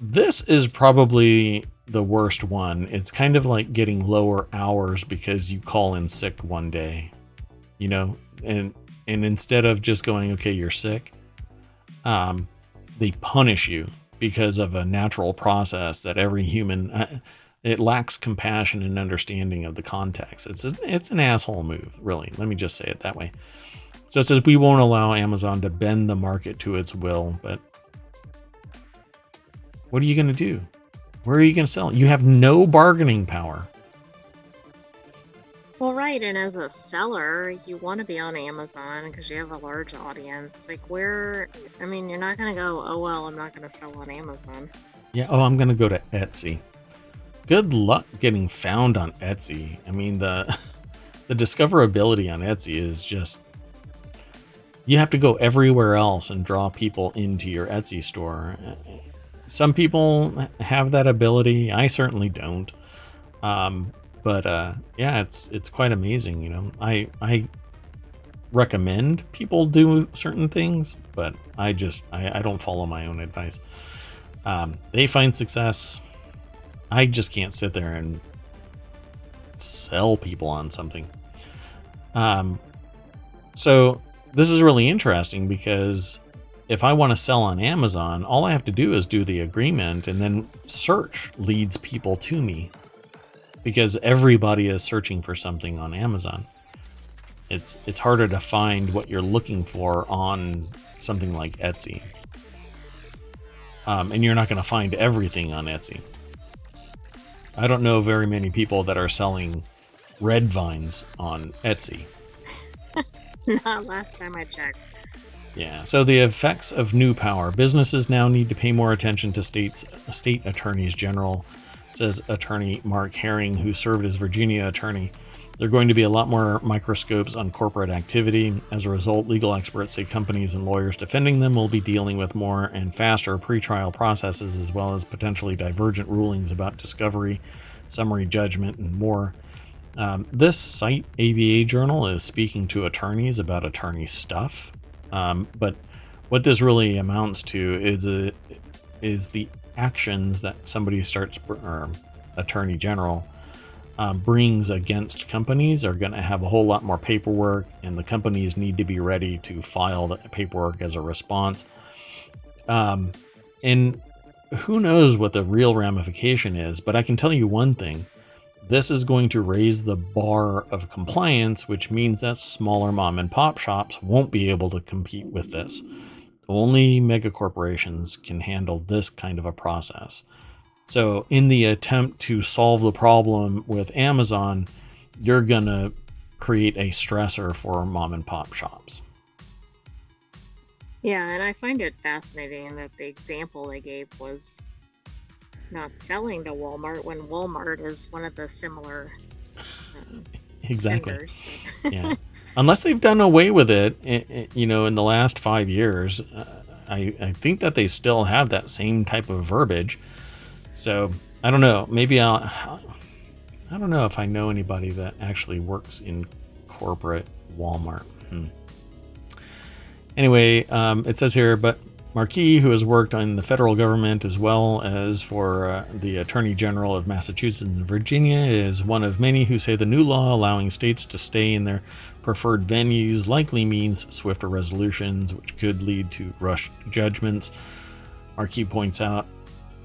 This is probably the worst one. It's kind of like getting lower hours because you call in sick one day, you know, and and instead of just going, okay, you're sick, um, they punish you. because of a natural process that every human uh, it lacks compassion and understanding of the context. It's a, it's an asshole move, really. Let me just say it that way. So it says we won't allow Amazon to bend the market to its will, but what are you going to do? Where are you going to sell? You have no bargaining power. Well, right, and as a seller, you want to be on Amazon because you have a large audience. Like, where, I mean, you're not going to go, oh, well, I'm not going to sell on Amazon. Yeah, oh, I'm going to go to Etsy. Good luck getting found on Etsy. I mean, the the discoverability on Etsy is just you have to go everywhere else and draw people into your Etsy store. Some people have that ability. I certainly don't. Um, but uh, yeah, it's it's quite amazing. You know, I I recommend people do certain things, but I just I, I don't follow my own advice. Um, they find success. I just can't sit there and sell people on something. Um, so this is really interesting because if I want to sell on Amazon, all I have to do is do the agreement and then search leads people to me because everybody is searching for something on Amazon. It's it's harder to find what you're looking for on something like Etsy. Um, and you're not going to find everything on Etsy. I don't know very many people that are selling red vines on Etsy. Not last time I checked. Yeah, so the effects of new power. Businesses now need to pay more attention to states state attorneys general says attorney Mark Herring, who served as Virginia attorney. There are going to be a lot more microscopes on corporate activity. As a result, legal experts say companies and lawyers defending them will be dealing with more and faster pretrial processes, as well as potentially divergent rulings about discovery, summary judgment, and more. Um, this site, ABA Journal, is speaking to attorneys about attorney stuff. Um, but what this really amounts to is a is the actions that somebody starts, or attorney general, um, brings against companies are going to have a whole lot more paperwork, and the companies need to be ready to file the paperwork as a response. Um, and who knows what the real ramification is, but I can tell you one thing. This is going to raise the bar of compliance, which means that smaller mom and pop shops won't be able to compete with this. Only mega corporations can handle this kind of a process. So, in the attempt to solve the problem with Amazon, you're going to create a stressor for mom and pop shops. Yeah, and I find it fascinating that the example they gave was not selling to Walmart when Walmart is one of the similar um, exactly. vendors. yeah. Unless they've done away with it, you know, in the last five years, uh, I, I think that they still have that same type of verbiage. So I don't know. Maybe I'll. I don't know if I know anybody that actually works in corporate Walmart. Hmm. Anyway, um, it says here, but Markey, who has worked in the federal government as well as for uh, the Attorney General of Massachusetts and Virginia, is one of many who say the new law allowing states to stay in their preferred venues likely means swifter resolutions, which could lead to rushed judgments. Markey points out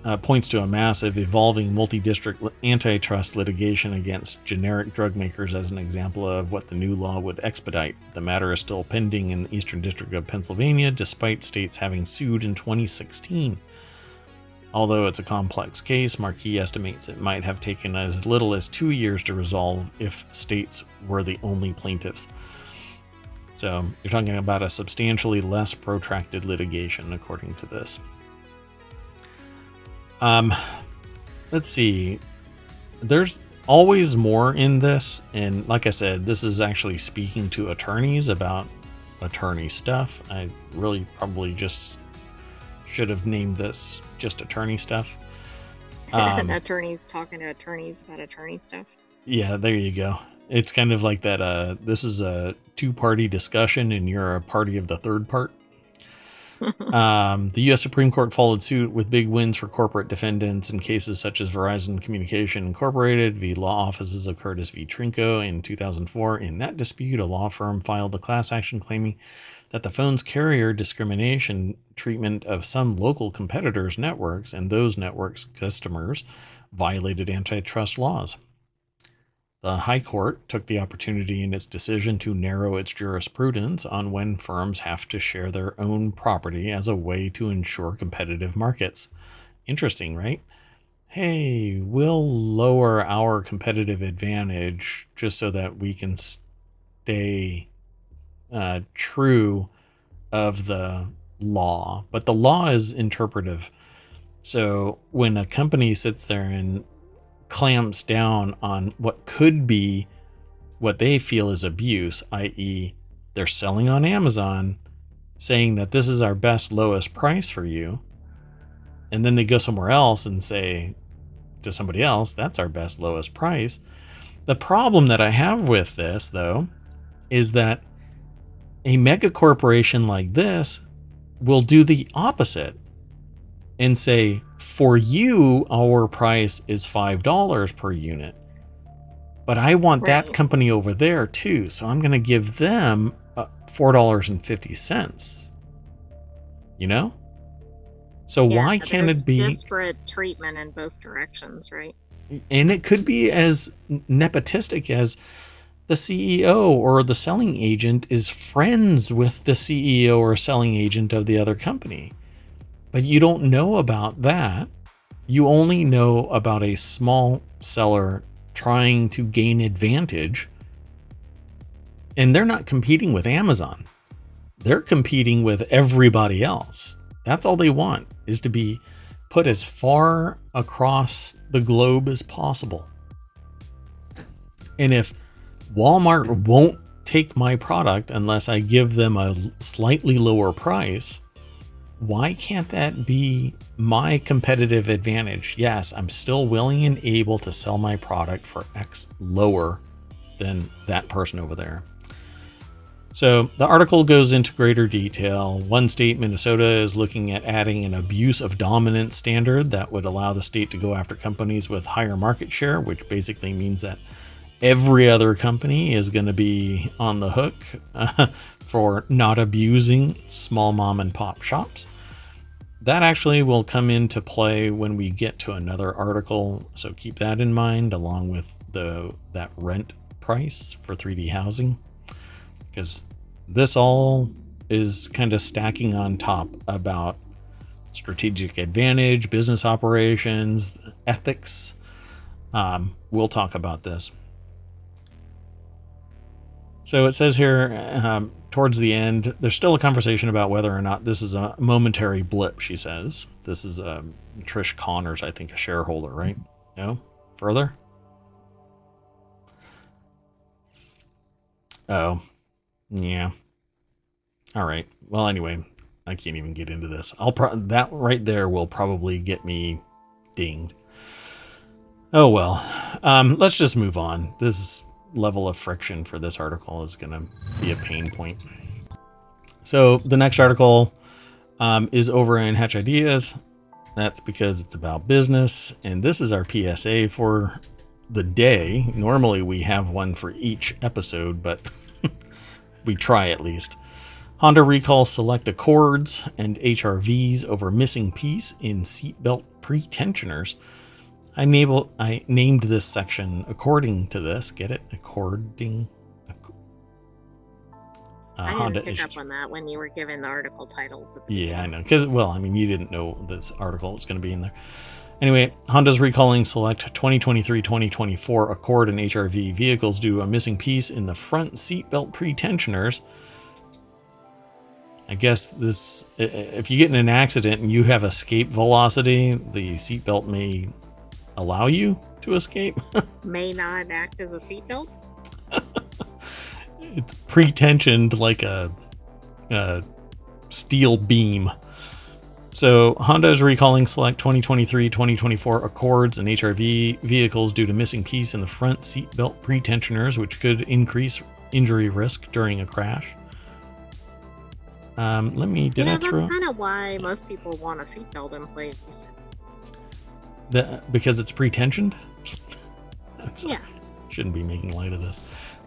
uh, points to a massive, evolving multi-district antitrust litigation against generic drug makers as an example of what the new law would expedite. The matter is still pending in the Eastern District of Pennsylvania, despite states having sued in 2016. Although it's a complex case, Markey estimates it might have taken as little as two years to resolve if states were the only plaintiffs. So you're talking about a substantially less protracted litigation, according to this. Um, let's see. There's always more in this, and like I said, this is actually speaking to attorneys about attorney stuff. I really probably just should have named this just attorney stuff. Um, attorneys talking to attorneys about attorney stuff. Yeah, there you go. It's kind of like that. Uh, this is a two-party discussion, and you're a party of the third part. um, the U.S. Supreme Court followed suit with big wins for corporate defendants in cases such as Verizon Communication Incorporated v. Law Offices of Curtis v. Trinko in 2004. In that dispute, a law firm filed a class action claiming that the phone's carrier discrimination treatment of some local competitors' networks and those networks' customers violated antitrust laws. The High Court took the opportunity in its decision to narrow its jurisprudence on when firms have to share their own property as a way to ensure competitive markets. Interesting, right? Hey, we'll lower our competitive advantage just so that we can stay uh, true of the law. But the law is interpretive. So when a company sits there and clamps down on what could be what they feel is abuse, i.e., they're selling on Amazon, saying that this is our best, lowest price for you. And then they go somewhere else and say to somebody else, that's our best, lowest price. The problem that I have with this, though, is that a mega corporation like this will do the opposite and say, for you, our price is $5 per unit. But I want right. that company over there too. So I'm going to give them uh, $4.50. You know? So yeah, why can't it be disparate treatment in both directions, right? And it could be as nepotistic as the CEO or the selling agent is friends with the CEO or selling agent of the other company. But you don't know about that. You only know about a small seller trying to gain advantage. And they're not competing with Amazon. They're competing with everybody else. That's all they want is to be put as far across the globe as possible. And if Walmart won't take my product unless I give them a slightly lower price, why can't that be my competitive advantage? Yes, I'm still willing and able to sell my product for X lower than that person over there. So the article goes into greater detail. One state, Minnesota, is looking at adding an abuse of dominance standard that would allow the state to go after companies with higher market share, which basically means that every other company is going to be on the hook uh, for not abusing small mom and pop shops. That actually will come into play when we get to another article, so keep that in mind along with the that rent price for 3D housing because this all is kind of stacking on top about strategic advantage, business operations, ethics. Um, we'll talk about this. So it says here um, towards the end, there's still a conversation about whether or not this is a momentary blip, she says. This is um, Trish Connors, I think, a shareholder, right? No? Further? Oh. Yeah. All right. Well, anyway, I can't even get into this. I'll pro- that right there will probably get me dinged. Oh well. Um, let's just move on. This is level of friction for this article is going to be a pain point. So the next article um, is over in Hatch Ideas. That's because it's about business. And this is our PSA for the day. Normally we have one for each episode, but we try at least. Honda recalls select Accords and HRVs over missing piece in seatbelt pretensioners. I, named, I named this section according to this. Get it? According. Uh, I didn't Honda pick issues. up on that when you were given the article titles. The yeah, beginning. I know. Because well, I mean, you didn't know this article was going to be in there. Anyway, Honda's recalling select 2023-2024 Accord and HRV vehicles due to a missing piece in the front seatbelt pretensioners. I guess this, if you get in an accident and you have escape velocity, the seatbelt may allow you to escape. May not act as a seatbelt. it's pretensioned like a, a steel beam. So Honda is recalling select 2023-2024 Accords and HRV vehicles due to missing piece in the front seatbelt pretensioners, which could increase injury risk during a crash. Um, let me. Did you know, I? That's kind of why most people want a seatbelt in place. The, because it's pretensioned? yeah. Shouldn't be making light of this.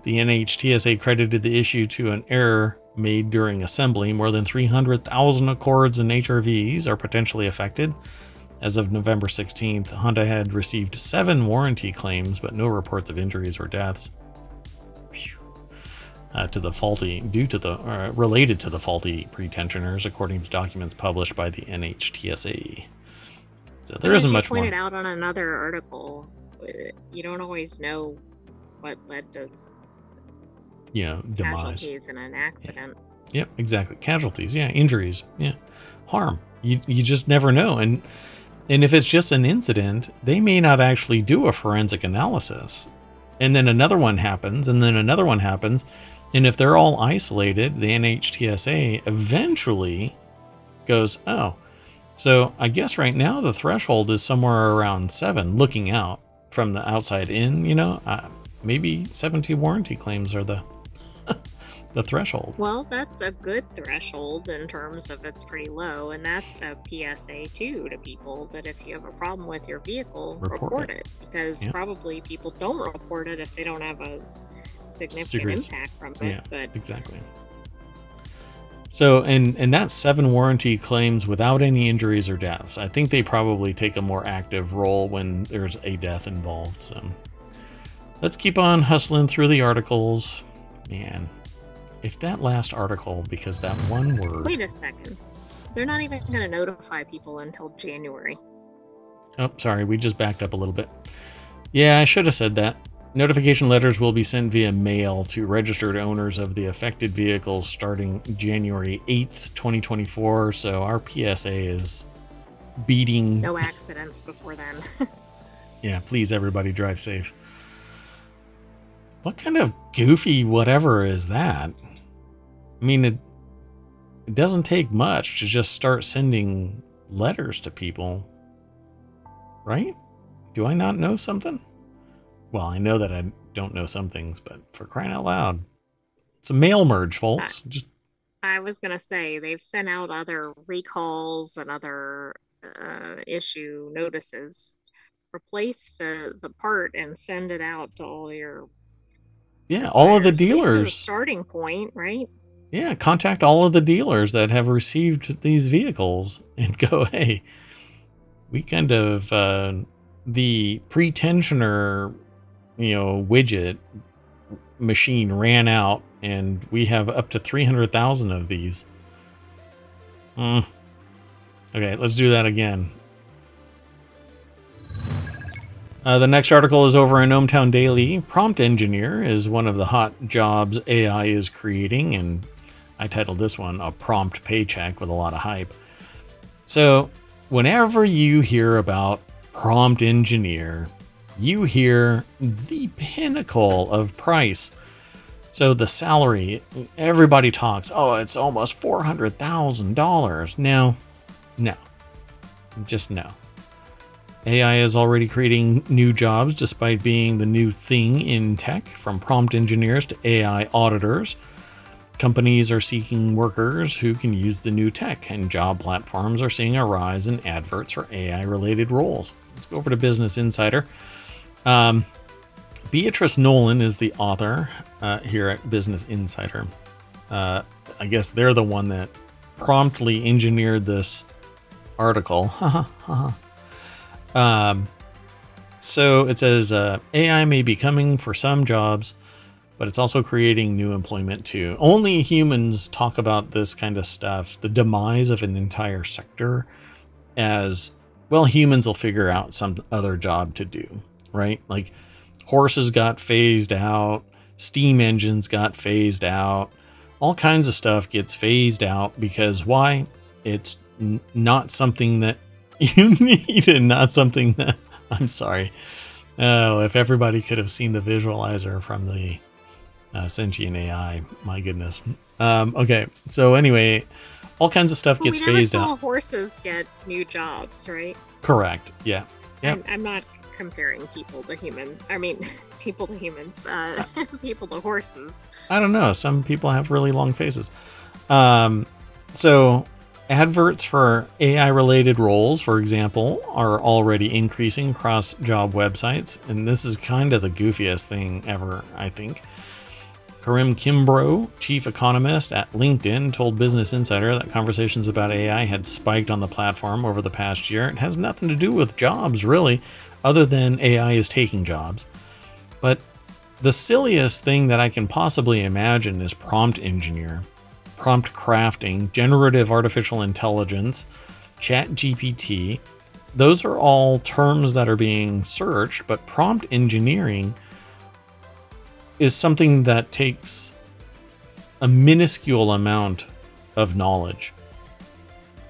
The NHTSA credited the issue to an error made during assembly. More than 300,000 Accords and HRVs are potentially affected. As of November 16th, Honda had received seven warranty claims, but no reports of injuries or deaths. Uh, to the faulty, due to the uh, related to the faulty pretensioners, according to documents published by the NHTSA. So there you much pointed more. out on another article, uh, you don't always know what led to know, demise. casualties in an accident. Yep, exactly. Casualties, yeah, injuries, yeah, harm. You you just never know, and and if it's just an incident, they may not actually do a forensic analysis, and then another one happens, and then another one happens, and if they're all isolated, the NHTSA eventually goes, oh, so I guess right now the threshold is somewhere around seven, looking out from the outside in. You know, uh, maybe seventy warranty claims are the the threshold. Well, that's a good threshold in terms of it's pretty low, and that's a PSA too to people that if you have a problem with your vehicle, Report report, it. it. because Yeah. probably people don't report it if they don't have a significant impact from it. yeah. But Exactly. So, and and that's seven warranty claims without any injuries or deaths. I think they probably take a more active role when there's a death involved. So, let's keep on hustling through the articles. Man, if that last article, because that one word. wait a second, they're not even going to notify people until January. Oh, sorry, we just backed up a little bit. Yeah, I should have said that. Notification letters will be sent via mail to registered owners of the affected vehicles starting January 8th, 2024. So our PSA is beating. No accidents before then. Yeah, please, everybody, drive safe. What kind of goofy whatever is that? I mean, it, it doesn't take much to just start sending letters to people, right? Do I not know something? Well, I know that I don't know some things, but for crying out loud, it's a mail merge, folks. Just I was going to say they've sent out other recalls and other uh, issue notices. Replace the the part and send it out to all your yeah, all of the buyers. As a dealers. starting point, right? Yeah, contact all of the dealers that have received these vehicles and go, hey, we kind of uh, the pretensioner, you know, widget machine ran out, and we have up to three hundred thousand of these. Hmm. Okay, let's do that again. Uh, the next article is over in Ohmtown Daily. Prompt engineer is one of the hot jobs AI is creating, and I titled this one A Prompt Paycheck with a lot of hype. So, whenever you hear about prompt engineer, you hear the pinnacle of price. So, the salary, everybody talks, oh, it's almost $400,000. No, no, just no. AI is already creating new jobs despite being the new thing in tech, from prompt engineers to AI auditors. Companies are seeking workers who can use the new tech, and job platforms are seeing a rise in adverts for AI related roles. Let's go over to Business Insider. Um, Beatrice Nolan is the author uh, here at Business Insider. Uh, I guess they're the one that promptly engineered this article. Um, so it says uh, AI may be coming for some jobs, but it's also creating new employment too. Only humans talk about this kind of stuff, the demise of an entire sector, as well, humans will figure out some other job to do, right? Like horses got phased out, steam engines got phased out, all kinds of stuff gets phased out because why? It's n- not something that you need and not something that I'm sorry. Oh, if everybody could have seen the visualizer from the uh, sentient AI, my goodness. Um, okay, so anyway, all kinds of stuff Well, gets we never phased saw out. horses get new jobs, right? Correct. Yeah. Yep. I'm, I'm not comparing people to human. I mean, people to humans. Uh, people to horses. I don't know. Some people have really long faces. Um, so adverts for AI related roles, for example, are already increasing across job websites. And this is kind of the goofiest thing ever, I think. Karin Kimbrough, chief economist at LinkedIn, told Business Insider that conversations about AI had spiked on the platform over the past year. It has nothing to do with jobs, really, other than AI is taking jobs. But the silliest thing that I can possibly imagine is prompt engineer, prompt crafting, generative artificial intelligence, chat GPT. Those are all terms that are being searched, but prompt engineering is something that takes a minuscule amount of knowledge.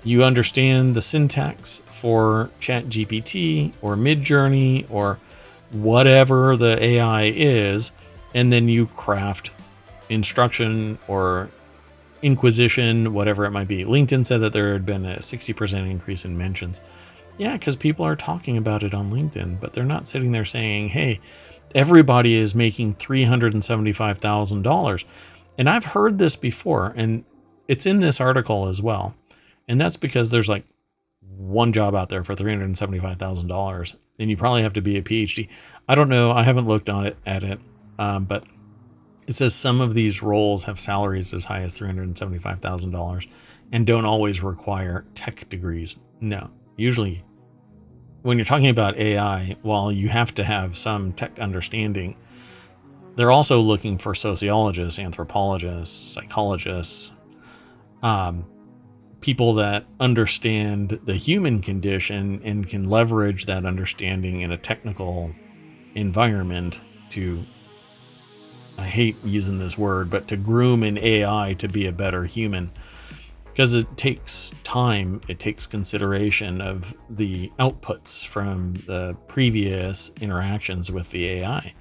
You understand the syntax for ChatGPT or Midjourney or whatever the AI is, and then you craft instruction or inquisition, whatever it might be. LinkedIn said that there had been a 60% increase in mentions. Yeah, because people are talking about it on LinkedIn, but they're not sitting there saying, hey, everybody is making $375,000. And I've heard this before, and it's in this article as well. And that's because there's like one job out there for $375,000, and you probably have to be a PhD. I don't know. I haven't looked on it at it, um, but it says some of these roles have salaries as high as $375,000 and don't always require tech degrees. No, usually when you're talking about AI, while you have to have some tech understanding, they're also looking for sociologists, anthropologists, psychologists, um, people that understand the human condition and can leverage that understanding in a technical environment to I hate using this word, but to groom an AI to be a better human because it takes time, it takes consideration of the outputs from the previous interactions with the AI.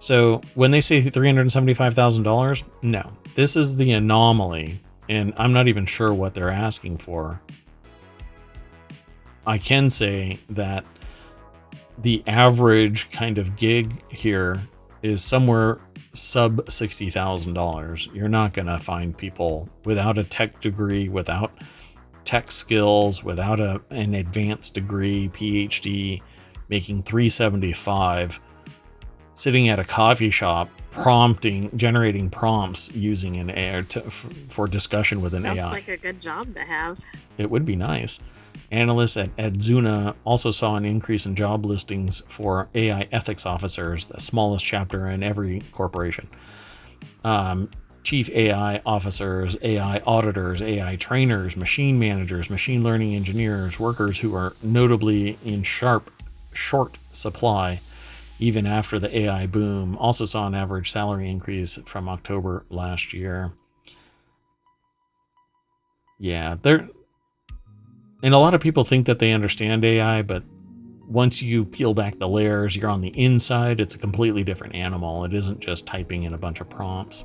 So when they say $375,000, no, this is the anomaly, and I'm not even sure what they're asking for. I can say that the average kind of gig here is somewhere sub $60,000. You're not going to find people without a tech degree, without tech skills, without a, an advanced degree, PhD, making 375 sitting at a coffee shop prompting generating prompts using an AI to, for discussion with an Sounds AI. Sounds like a good job to have. It would be nice. Analysts at Adzuna also saw an increase in job listings for AI ethics officers, the smallest chapter in every corporation. Um, chief AI officers, AI auditors, AI trainers, machine managers, machine learning engineers, workers who are notably in sharp, short supply even after the AI boom, also saw an average salary increase from October last year. Yeah, they're and a lot of people think that they understand AI, but once you peel back the layers, you're on the inside, it's a completely different animal. It isn't just typing in a bunch of prompts.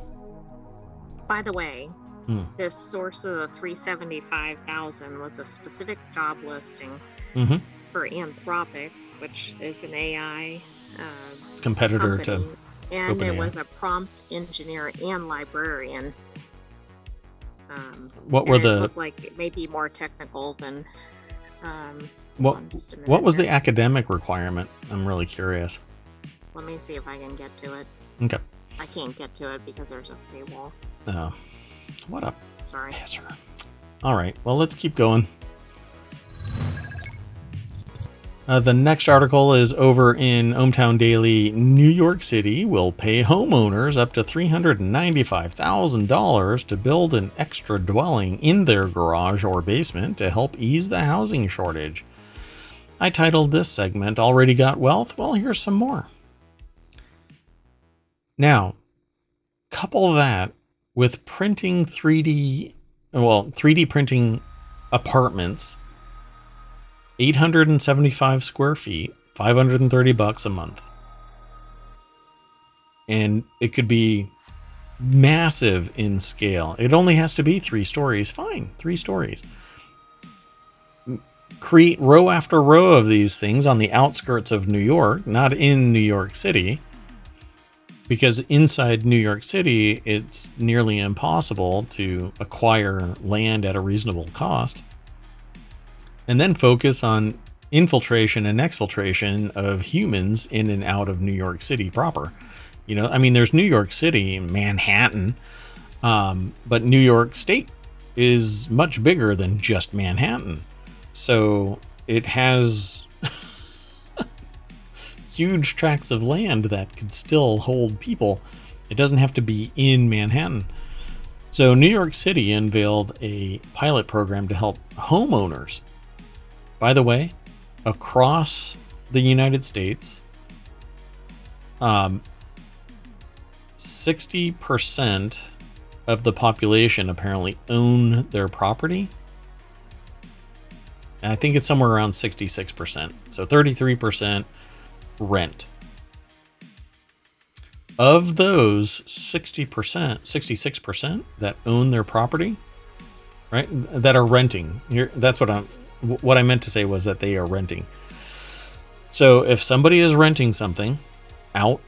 By the way, hmm. this source of the 375,000 was a specific job listing mm-hmm. for Anthropic, which is an AI uh, competitor company. to. And it was a prompt engineer and librarian. Um, what were the like maybe more technical than um, what what was the academic requirement? I'm really curious. Let me see if i can get to it. Okay. I can't get to it because there's a paywall. Oh. What up sorry. pisser. all right. Well let's keep going uh, the next article is over in ohmTown Daily. New York City will pay homeowners up to $395,000 to build an extra dwelling in their garage or basement to help ease the housing shortage. I titled this segment Already Got Wealth? Well, here's some more. Now, couple that with printing 3D, well, 3D printing apartments 875 square feet, 530 bucks a month. And it could be massive in scale. It only has to be three stories. Fine, three stories. Create row after row of these things on the outskirts of New York, not in New York City. Because inside New York City, it's nearly impossible to acquire land at a reasonable cost and then focus on infiltration and exfiltration of humans in and out of New York City proper. You know, I mean, there's New York City, Manhattan, um, but New York State is much bigger than just Manhattan. So it has huge tracts of land that could still hold people. It doesn't have to be in Manhattan. So New York City unveiled a pilot program to help homeowners. By the way, across the United States, um, 60% of the population apparently own their property. And I think it's somewhere around 66%. So 33% rent. Of those 60%, 66% that own their property, right? That are renting. Here that's what I'm what I meant to say was that they are renting. So if somebody is renting something out,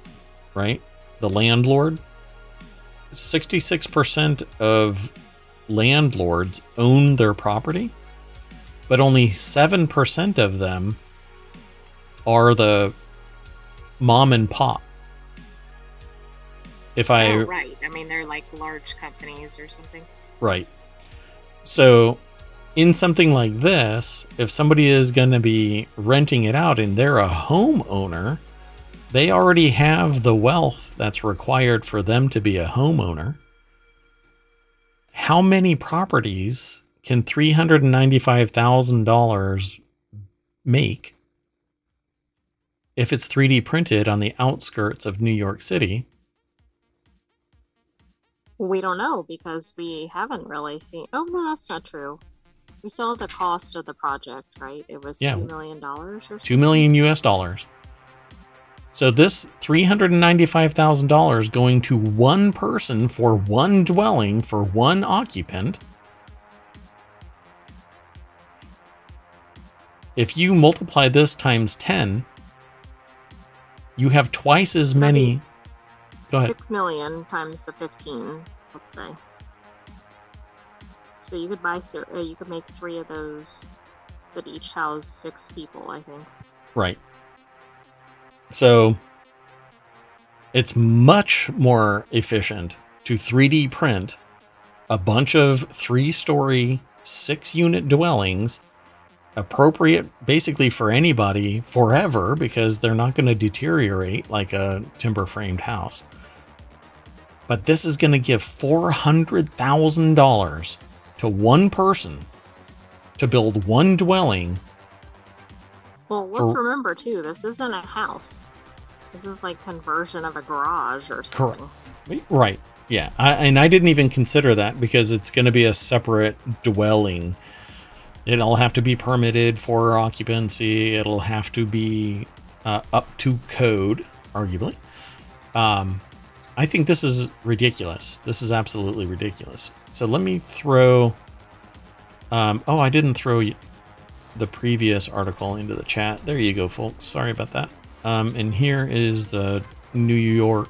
right? The landlord 66% of landlords own their property, but only 7% of them are the mom and pop. If I oh, right, I mean they're like large companies or something. Right. So, in something like this, if somebody is going to be renting it out and they're a homeowner, they already have the wealth that's required for them to be a homeowner. How many properties can $395,000 make if it's 3D printed on the outskirts of New York City? We don't know because we haven't really seen. Oh, no, that's not true. We saw the cost of the project, right? It was Yeah. $2 million or something. 2 million US dollars. So this $395,000 going to one person for one dwelling for one occupant. If you multiply this times 10, you have twice as many. Go ahead. Six million times the fifteen, let's say. So you could buy, you could make three of those that each house six people. I think. Right. So it's much more efficient to 3D print a bunch of three story, six unit dwellings, appropriate basically for anybody forever because they're not going to deteriorate like a timber framed house. But this is going to give $400,000 to one person to build one dwelling Well, let's For- remember too. This isn't a house. This is like conversion of a garage or something. Right. Yeah. I, and I didn't even consider that because it's going to be a separate dwelling. It'll have to be permitted for occupancy. It'll have to be uh, up to code, arguably. Um, I think this is ridiculous. This is absolutely ridiculous. So let me throw. Um, oh, I didn't throw the previous article into the chat. There you go, folks. Sorry about that. Um, and here is the New York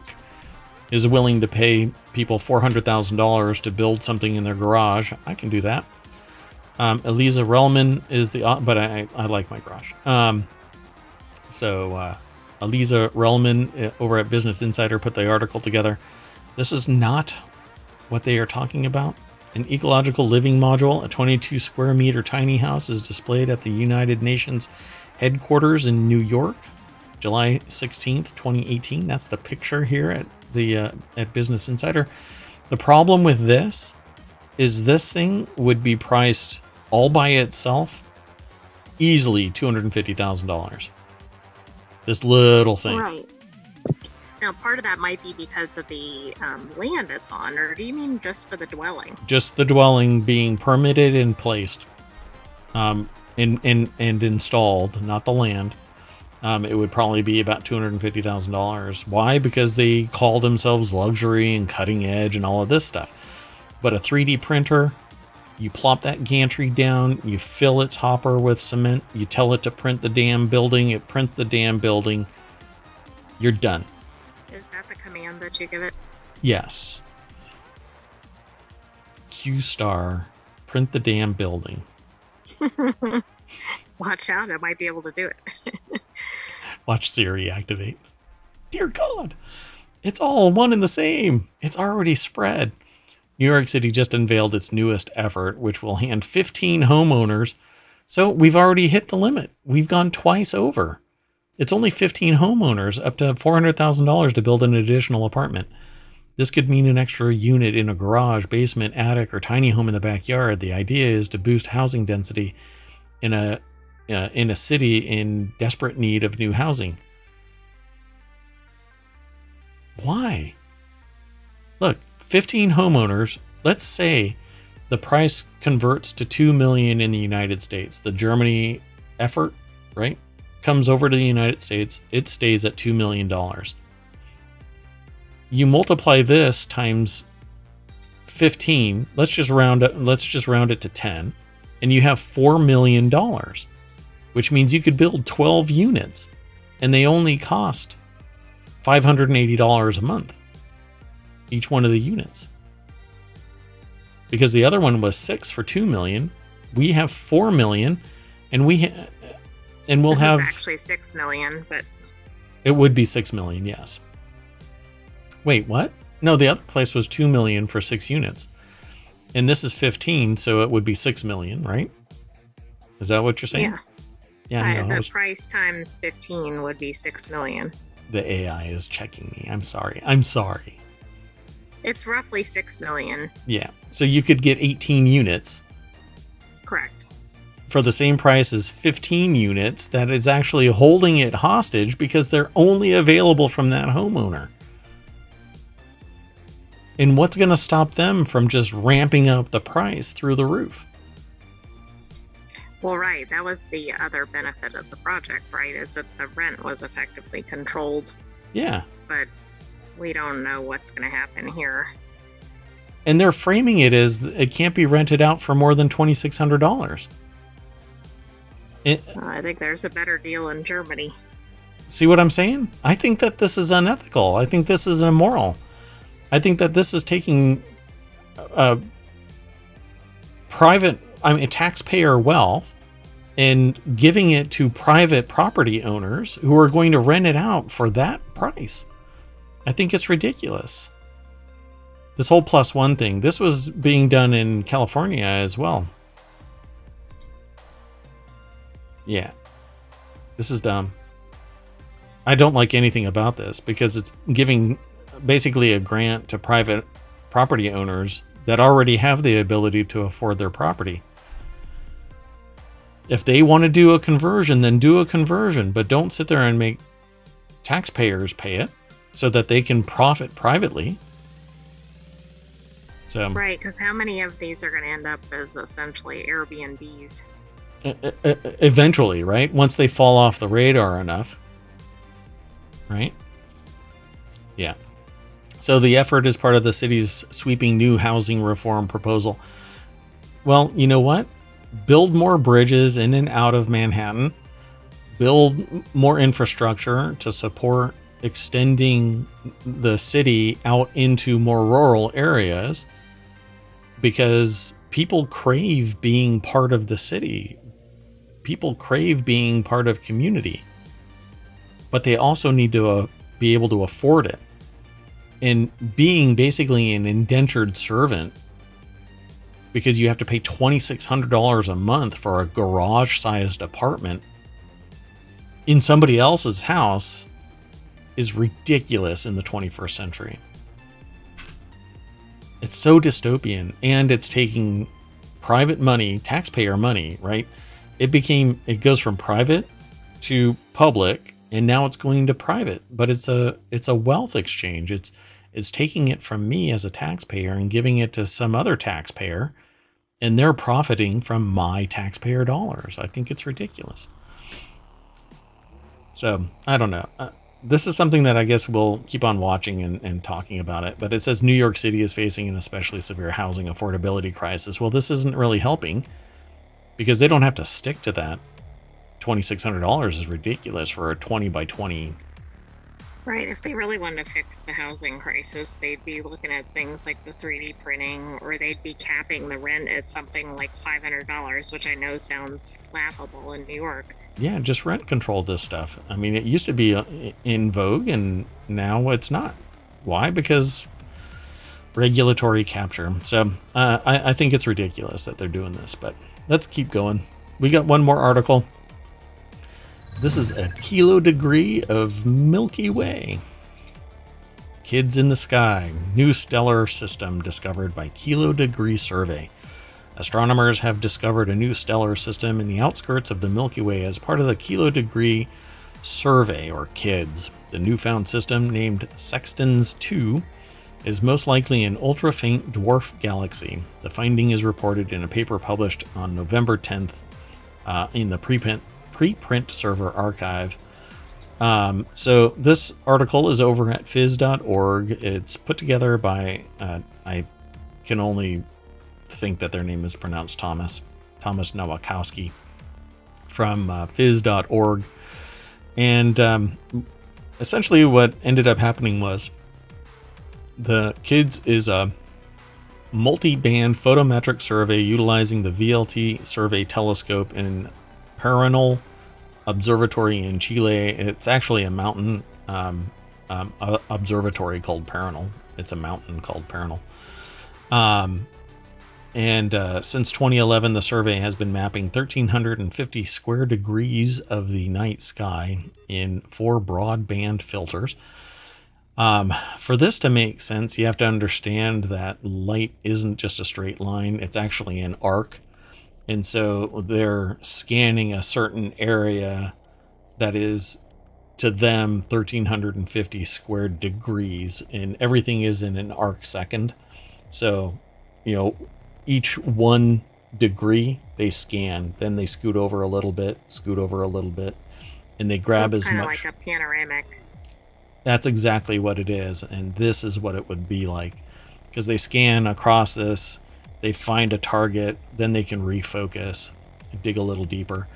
is willing to pay people $400,000 to build something in their garage. I can do that. Um, Eliza Relman is the, but I, I like my garage. Um, so, uh, Eliza Relman uh, over at Business Insider put the article together. This is not what they are talking about. An ecological living module, a 22 square meter tiny house, is displayed at the United Nations headquarters in New York, July 16th, 2018. That's the picture here at the uh, at Business Insider. The problem with this is this thing would be priced all by itself easily $250,000. This little thing. Right. Now, part of that might be because of the um, land it's on, or do you mean just for the dwelling? just the dwelling being permitted and placed um, and, and, and installed, not the land, um, it would probably be about $250,000. Why? Because they call themselves luxury and cutting edge and all of this stuff. But a 3D printer, you plop that gantry down, you fill its hopper with cement, you tell it to print the damn building, it prints the damn building, you're done. Is that the command that you give it? Yes. Q star, print the damn building. Watch out, I might be able to do it. Watch Siri activate. Dear God. It's all one and the same. It's already spread. New York City just unveiled its newest effort, which will hand 15 homeowners. So we've already hit the limit. We've gone twice over. It's only 15 homeowners, up to $400,000 to build an additional apartment. This could mean an extra unit in a garage, basement, attic, or tiny home in the backyard. The idea is to boost housing density in a uh, in a city in desperate need of new housing. Why? Look, 15 homeowners, let's say the price converts to 2 million in the United States. The Germany effort, right? Comes over to the United States, it stays at 2 million dollars. You multiply this times 15, let's just round it let's just round it to 10 and you have 4 million dollars, which means you could build 12 units and they only cost $580 a month each one of the units. Because the other one was 6 for 2 million, we have 4 million and we ha- and we'll This have actually six million, but it would be 6 million, yes. Wait, what? No, the other place was 2 million for 6 units. And this is 15, so it would be 6 million, right? Is that what you're saying? yeah, Yeah, I- no, the was- price times fifteen would be six million. the AI is checking me. I'm sorry. I'm sorry. It's roughly six million, Yeah. So you could get 18 units correct? for the same price as 15 units that is actually holding it hostage because they're only available from that homeowner. And what's going to stop them from just ramping up the price through the roof? Well, right. That was the other benefit of the project, right? Is that the rent was effectively controlled, Yeah. but we don't know what's going to happen here. And they're framing it as it can't be rented out for more than $2,600. It, Uh, I think there's a better deal in Germany. See what I'm saying? I think that this is unethical. I think this is immoral. I think that this is taking uh, private, I mean, taxpayer wealth and giving it to private property owners who are going to rent it out for that price. I think it's ridiculous. This whole plus one thing, this was being done in California as well. Yeah. This is dumb. I don't like anything about this because it's giving basically a grant to private property owners that already have the ability to afford their property. If they want to do a conversion, then do a conversion, but don't sit there and make taxpayers pay it so that they can profit privately. So, Right, because how many of these are going to end up as essentially Airbnbs? eventually, right? Once they fall off the radar enough, right? Yeah. So the effort is part of the city's sweeping new housing reform proposal. Well, you know what? Build more bridges in and out of Manhattan. Build more infrastructure to support extending the city out into more rural areas because people crave being part of the city. People crave being part of community. But they also need to uh, be able to afford it. And being basically an indentured servant because you have to pay $2,600 a month for a garage sized apartment in somebody else's house is ridiculous in the 21st century. It's so dystopian and it's taking private money, taxpayer money, right? It became it goes from private to public and now it's going to private, but it's a it's a wealth exchange. It's it's taking it from me as a taxpayer and giving it to some other taxpayer and they're profiting from my taxpayer dollars. I think it's ridiculous. So, I don't know. Uh, this is something that I guess we'll keep on watching and, and talking about it. But it says New York City is facing an especially severe housing affordability crisis. Well, this isn't really helping because they don't have to stick to that. $2,600 is ridiculous for a 20 by 20. Right, if they really wanted to fix the housing crisis, they'd be looking at things like the 3D printing, or they'd be capping the rent at something like $500, which I know sounds laughable in New York. Yeah, just rent control this stuff. I mean, it used to be uh, in vogue and now it's not. Why? Because regulatory capture. So uh, I, I think it's ridiculous that they're doing this, but let's keep going. We got one more article. This is a kilo degree of Milky Way. Kids in the Sky, new stellar system discovered by Kilo Degree Survey. Astronomers have discovered a new stellar system in the outskirts of the Milky Way as part of the Kilo Degree Survey, or KIDS. The newfound system, named Sextans 2, is most likely an ultra faint dwarf galaxy. The finding is reported in a paper published on November 10th uh, in the preprint, preprint server arXiv. Um, so this article is over at phys.org. It's put together by, uh, I can only think that their name is pronounced Thomas, Thomas Nowakowski from uh, phys.org. And um, essentially, what ended up happening was the KIDS is a multi band photometric survey utilizing the VLT survey telescope in Paranal Observatory in Chile. It's actually a mountain um, um, observatory called Paranal. It's a mountain called Paranal. Um, and uh, since 2011, the survey has been mapping 1,350 square degrees of the night sky in four broadband filters. Um, for this to make sense, you have to understand that light isn't just a straight line, it's actually an arc. And so they're scanning a certain area that is to them 1350 square degrees, and everything is in an arc second. So, you know, each one degree they scan, then they scoot over a little bit, scoot over a little bit, and they grab so as much. like a panoramic. That's exactly what it is, and this is what it would be like, because they scan across this, they find a target, then they can refocus, dig a little deeper.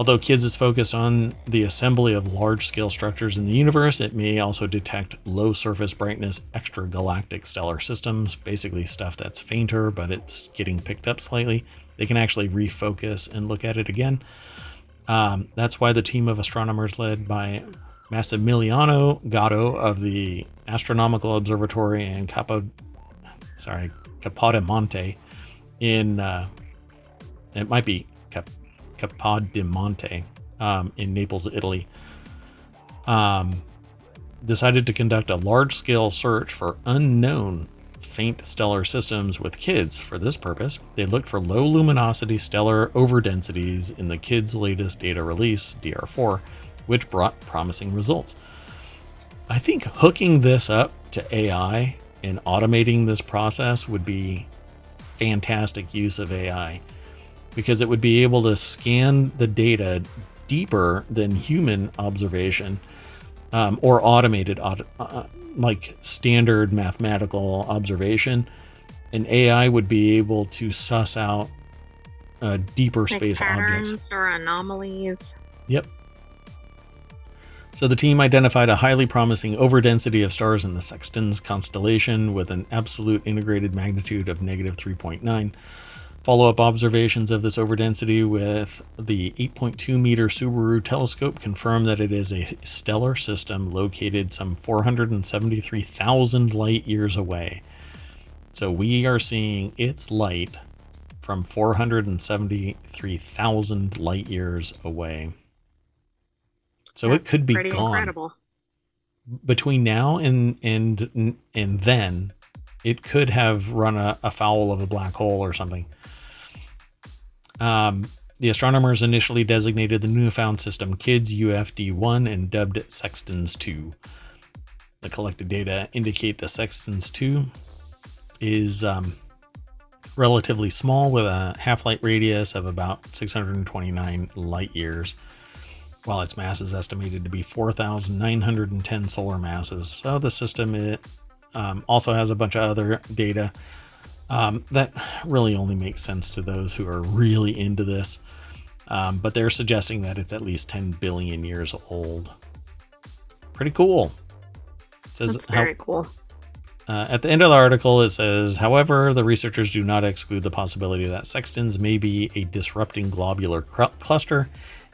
Although KIDS is focused on the assembly of large scale structures in the universe, it may also detect low surface brightness extragalactic stellar systems, basically stuff that's fainter, but it's getting picked up slightly. They can actually refocus and look at it again. Um, that's why the team of astronomers led by Massimiliano Gatto of the Astronomical Observatory in Capo, sorry, Capodimonte in, uh, it might be Capodimonte um, in Naples, Italy, um, decided to conduct a large scale search for unknown faint stellar systems with KIDS for this purpose. They looked for low luminosity stellar overdensities in the KIDS latest data release, DR4, which brought promising results. I think hooking this up to AI and automating this process would be fantastic use of AI because it would be able to scan the data deeper than human observation um, or automated, uh, like standard mathematical observation. And AI would be able to suss out uh, deeper like space objects or anomalies. Yep. So the team identified a highly promising overdensity of stars in the Sextans constellation with an absolute integrated magnitude of negative 3.9. Follow up observations of this overdensity with the 8.2 meter Subaru telescope confirm that it is a stellar system located some 473,000 light years away. So we are seeing its light from 473,000 light years away. So That's it could be gone. Incredible. Between now and and and then, it could have run a, afoul of a black hole or something. Um, the astronomers initially designated the newfound system KIDS UFD1 and dubbed it Sextans 2. The collected data indicate the Sextans 2 is um, relatively small with a half light radius of about 629 light years, while its mass is estimated to be 4,910 solar masses. So the system it, um, also has a bunch of other data um, that really only makes sense to those who are really into this. Um, but they're suggesting that it's at least 10 billion years old. Pretty cool. It says That's very how, cool. Uh, at the end of the article, it says, however, the researchers do not exclude the possibility that sextans may be a disrupting globular cl- cluster,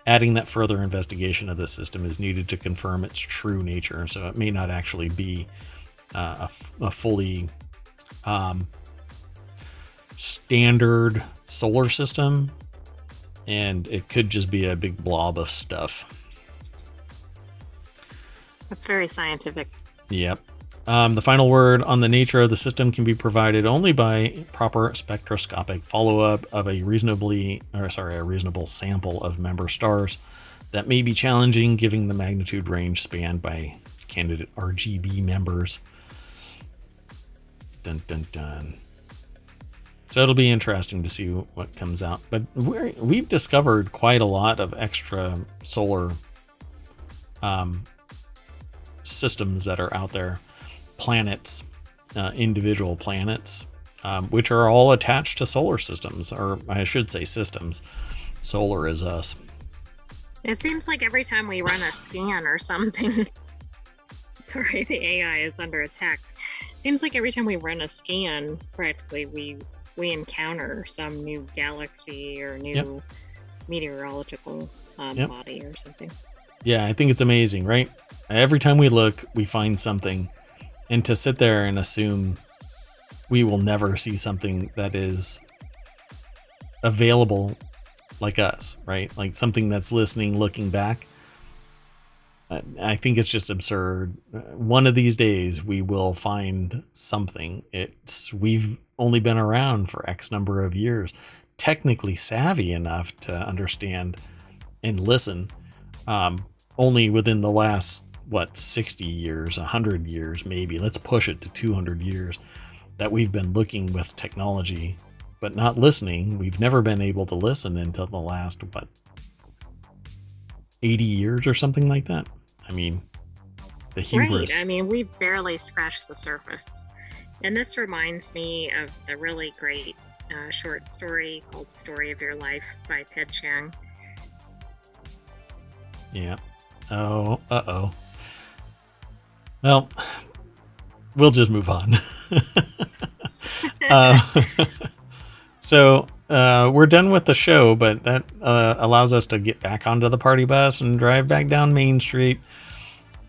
adding that further investigation of the system is needed to confirm its true nature. So it may not actually be uh, a, f- a fully um, standard solar system, and it could just be a big blob of stuff. That's very scientific. Yep. Um, the final word on the nature of the system can be provided only by proper spectroscopic follow-up of a reasonably, or sorry, a reasonable sample of member stars. That may be challenging, given the magnitude range spanned by candidate RGB members. Dun dun dun. So it'll be interesting to see what comes out. But we're, we've discovered quite a lot of extra solar um, systems that are out there, planets, uh, individual planets, um, which are all attached to solar systems, or I should say systems. Solar is us. It seems like every time we run a scan or something, sorry, the AI is under attack. Seems like every time we run a scan, practically we we encounter some new galaxy or new Yep. meteorological um, Yep. body or something. Yeah, I think it's amazing, right? Every time we look, we find something. And to sit there and assume we will never see something that is available like us, right? Like something that's listening, looking back. I- think it's just absurd. One of these days, we will find something. It's we've only been around for X number of years, technically savvy enough to understand and listen um, only within the last what 60 years 100 years maybe let's push it to 200 years that we've been looking with technology but not listening we've never been able to listen until the last what 80 years or something like that i mean the hubris Right. I mean, we barely scratched the surface. And this reminds me of the really great uh, short story called Story of Your Life by Ted Chiang. Yeah. Oh, uh oh. Well, we'll just move on. uh, so uh, we're done with the show, but that uh, allows us to get back onto the party bus and drive back down Main Street.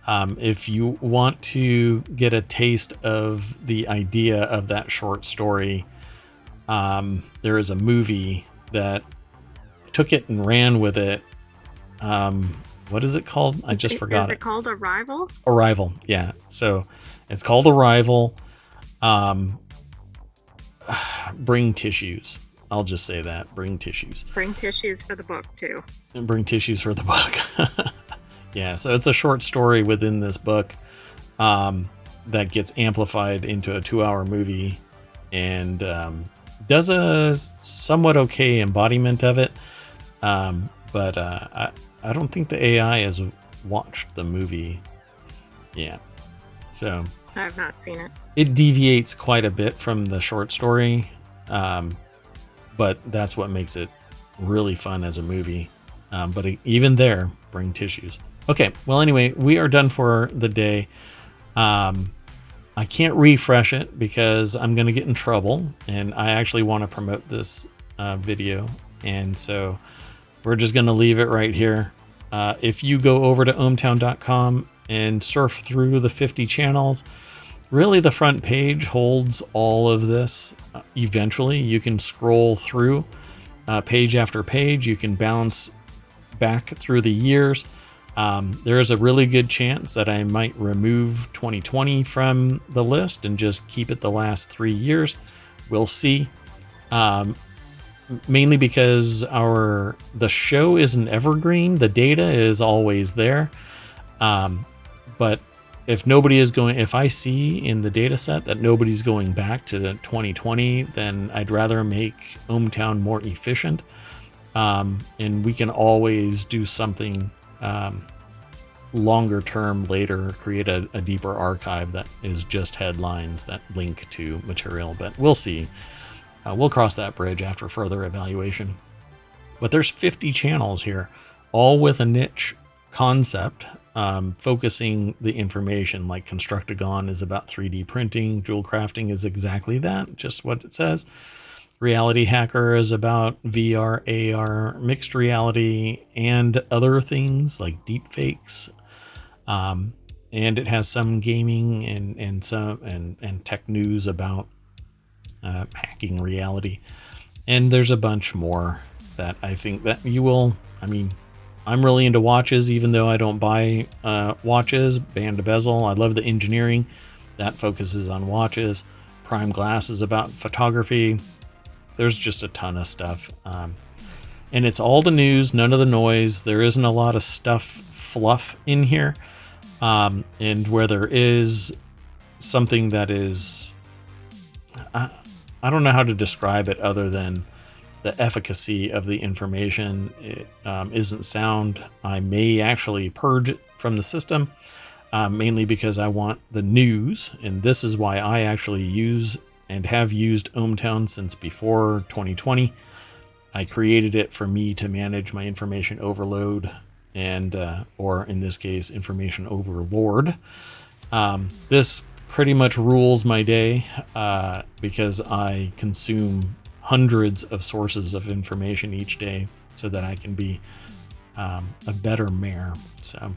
Um, if you want to get a taste of the idea of that short story, um, there is a movie that took it and ran with it. Um, what is it called? I just it- forgot Is it. it called Arrival? Arrival. Yeah. So it's called Arrival. Um, bring tissues. I'll just say that. Bring tissues. Bring tissues for the book, too. And bring tissues for the book. yeah. So it's a short story within this book um, that gets amplified into a two hour movie and um, does a somewhat okay embodiment of it. Um, but uh, I, I don't think the AI has watched the movie. Yeah. So I have not seen it. it deviates quite a bit from the short story, um, but that's what makes it really fun as a movie. Um, but even there, bring tissues. Okay, well, anyway, we are done for the day. Um, I can't refresh it because I'm going to get in trouble, and I actually want to promote this uh, video, and so we're just going to leave it right here. Uh, if you go over to ohmtown.com and surf through the 50 channels, really the front page holds all of this. Uh, eventually you can scroll through uh, page after page. You can bounce back through the years. Um, there is a really good chance that i might remove 2020 from the list and just keep it the last three years. We'll see. Um, mainly because our the show isn't evergreen. The data is always there. Um, but if nobody is going if i see in the data set that nobody's going back to 2020 then i'd rather make ohmTown more efficient. Um, and we can always do something um, longer term later create a, a deeper archive that is just headlines that link to material but we'll see. Uh, we'll cross that bridge after further evaluation. But there's 50 channels here all with a niche concept um, focusing the information like constructagon is about 3d printing jewel crafting is exactly that just what it says reality hacker is about vr ar mixed reality and other things like deep fakes um, and it has some gaming and and some and and tech news about uh, hacking reality, and there's a bunch more that I think that you will. I mean, I'm really into watches, even though I don't buy uh, watches. Band of Bezel, I love the engineering that focuses on watches. Prime Glass is about photography. There's just a ton of stuff. Um, and it's all the news, none of the noise. There isn't a lot of stuff, fluff in here. Um, and where there is something that is, I, I don't know how to describe it other than the efficacy of the information it, um, isn't sound. I may actually purge it from the system, um, mainly because I want the news, and this is why I actually use and have used ohmTown since before 2020. I created it for me to manage my information overload and, uh, or in this case, information overlord. Um, this pretty much rules my day uh, because I consume hundreds of sources of information each day so that I can be um, a better mayor. So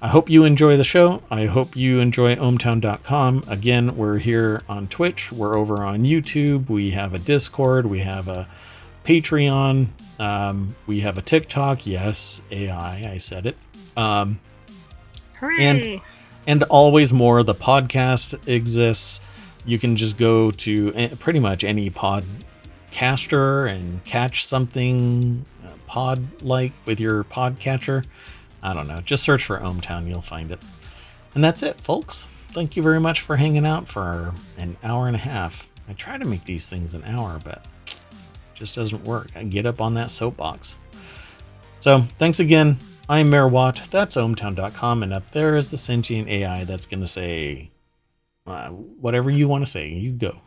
I hope you enjoy the show. I hope you enjoy ohmtown.com. Again, we're here on Twitch, we're over on YouTube, we have a Discord, we have a Patreon, um, we have a TikTok. Yes, AI, I said it. Um, Hooray! and and always more. The podcast exists. You can just go to pretty much any podcaster and catch something uh, pod like with your pod catcher. I don't know. Just search for ohmTown, you'll find it. And that's it, folks. Thank you very much for hanging out for an hour and a half. I try to make these things an hour, but just doesn't work. I get up on that soapbox. So, thanks again. I'm Mayor Watt. That's ohmtown.com. And up there is the sentient AI that's going to say uh, whatever you want to say. You go.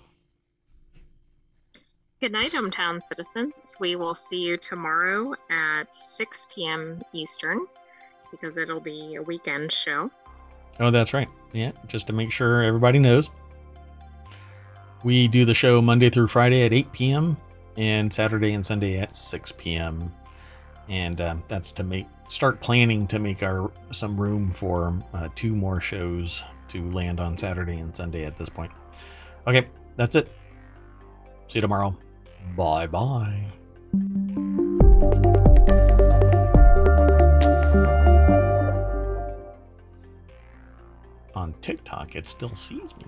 Good night, ohmTown citizens. We will see you tomorrow at 6 p.m. Eastern because it'll be a weekend show. Oh, that's right. Yeah, just to make sure everybody knows. We do the show Monday through Friday at 8 p.m. and Saturday and Sunday at 6 p.m. And um, that's to make start planning to make our some room for uh, two more shows to land on Saturday and Sunday at this point. Okay, that's it. See you tomorrow. Bye bye. On TikTok, it still sees me.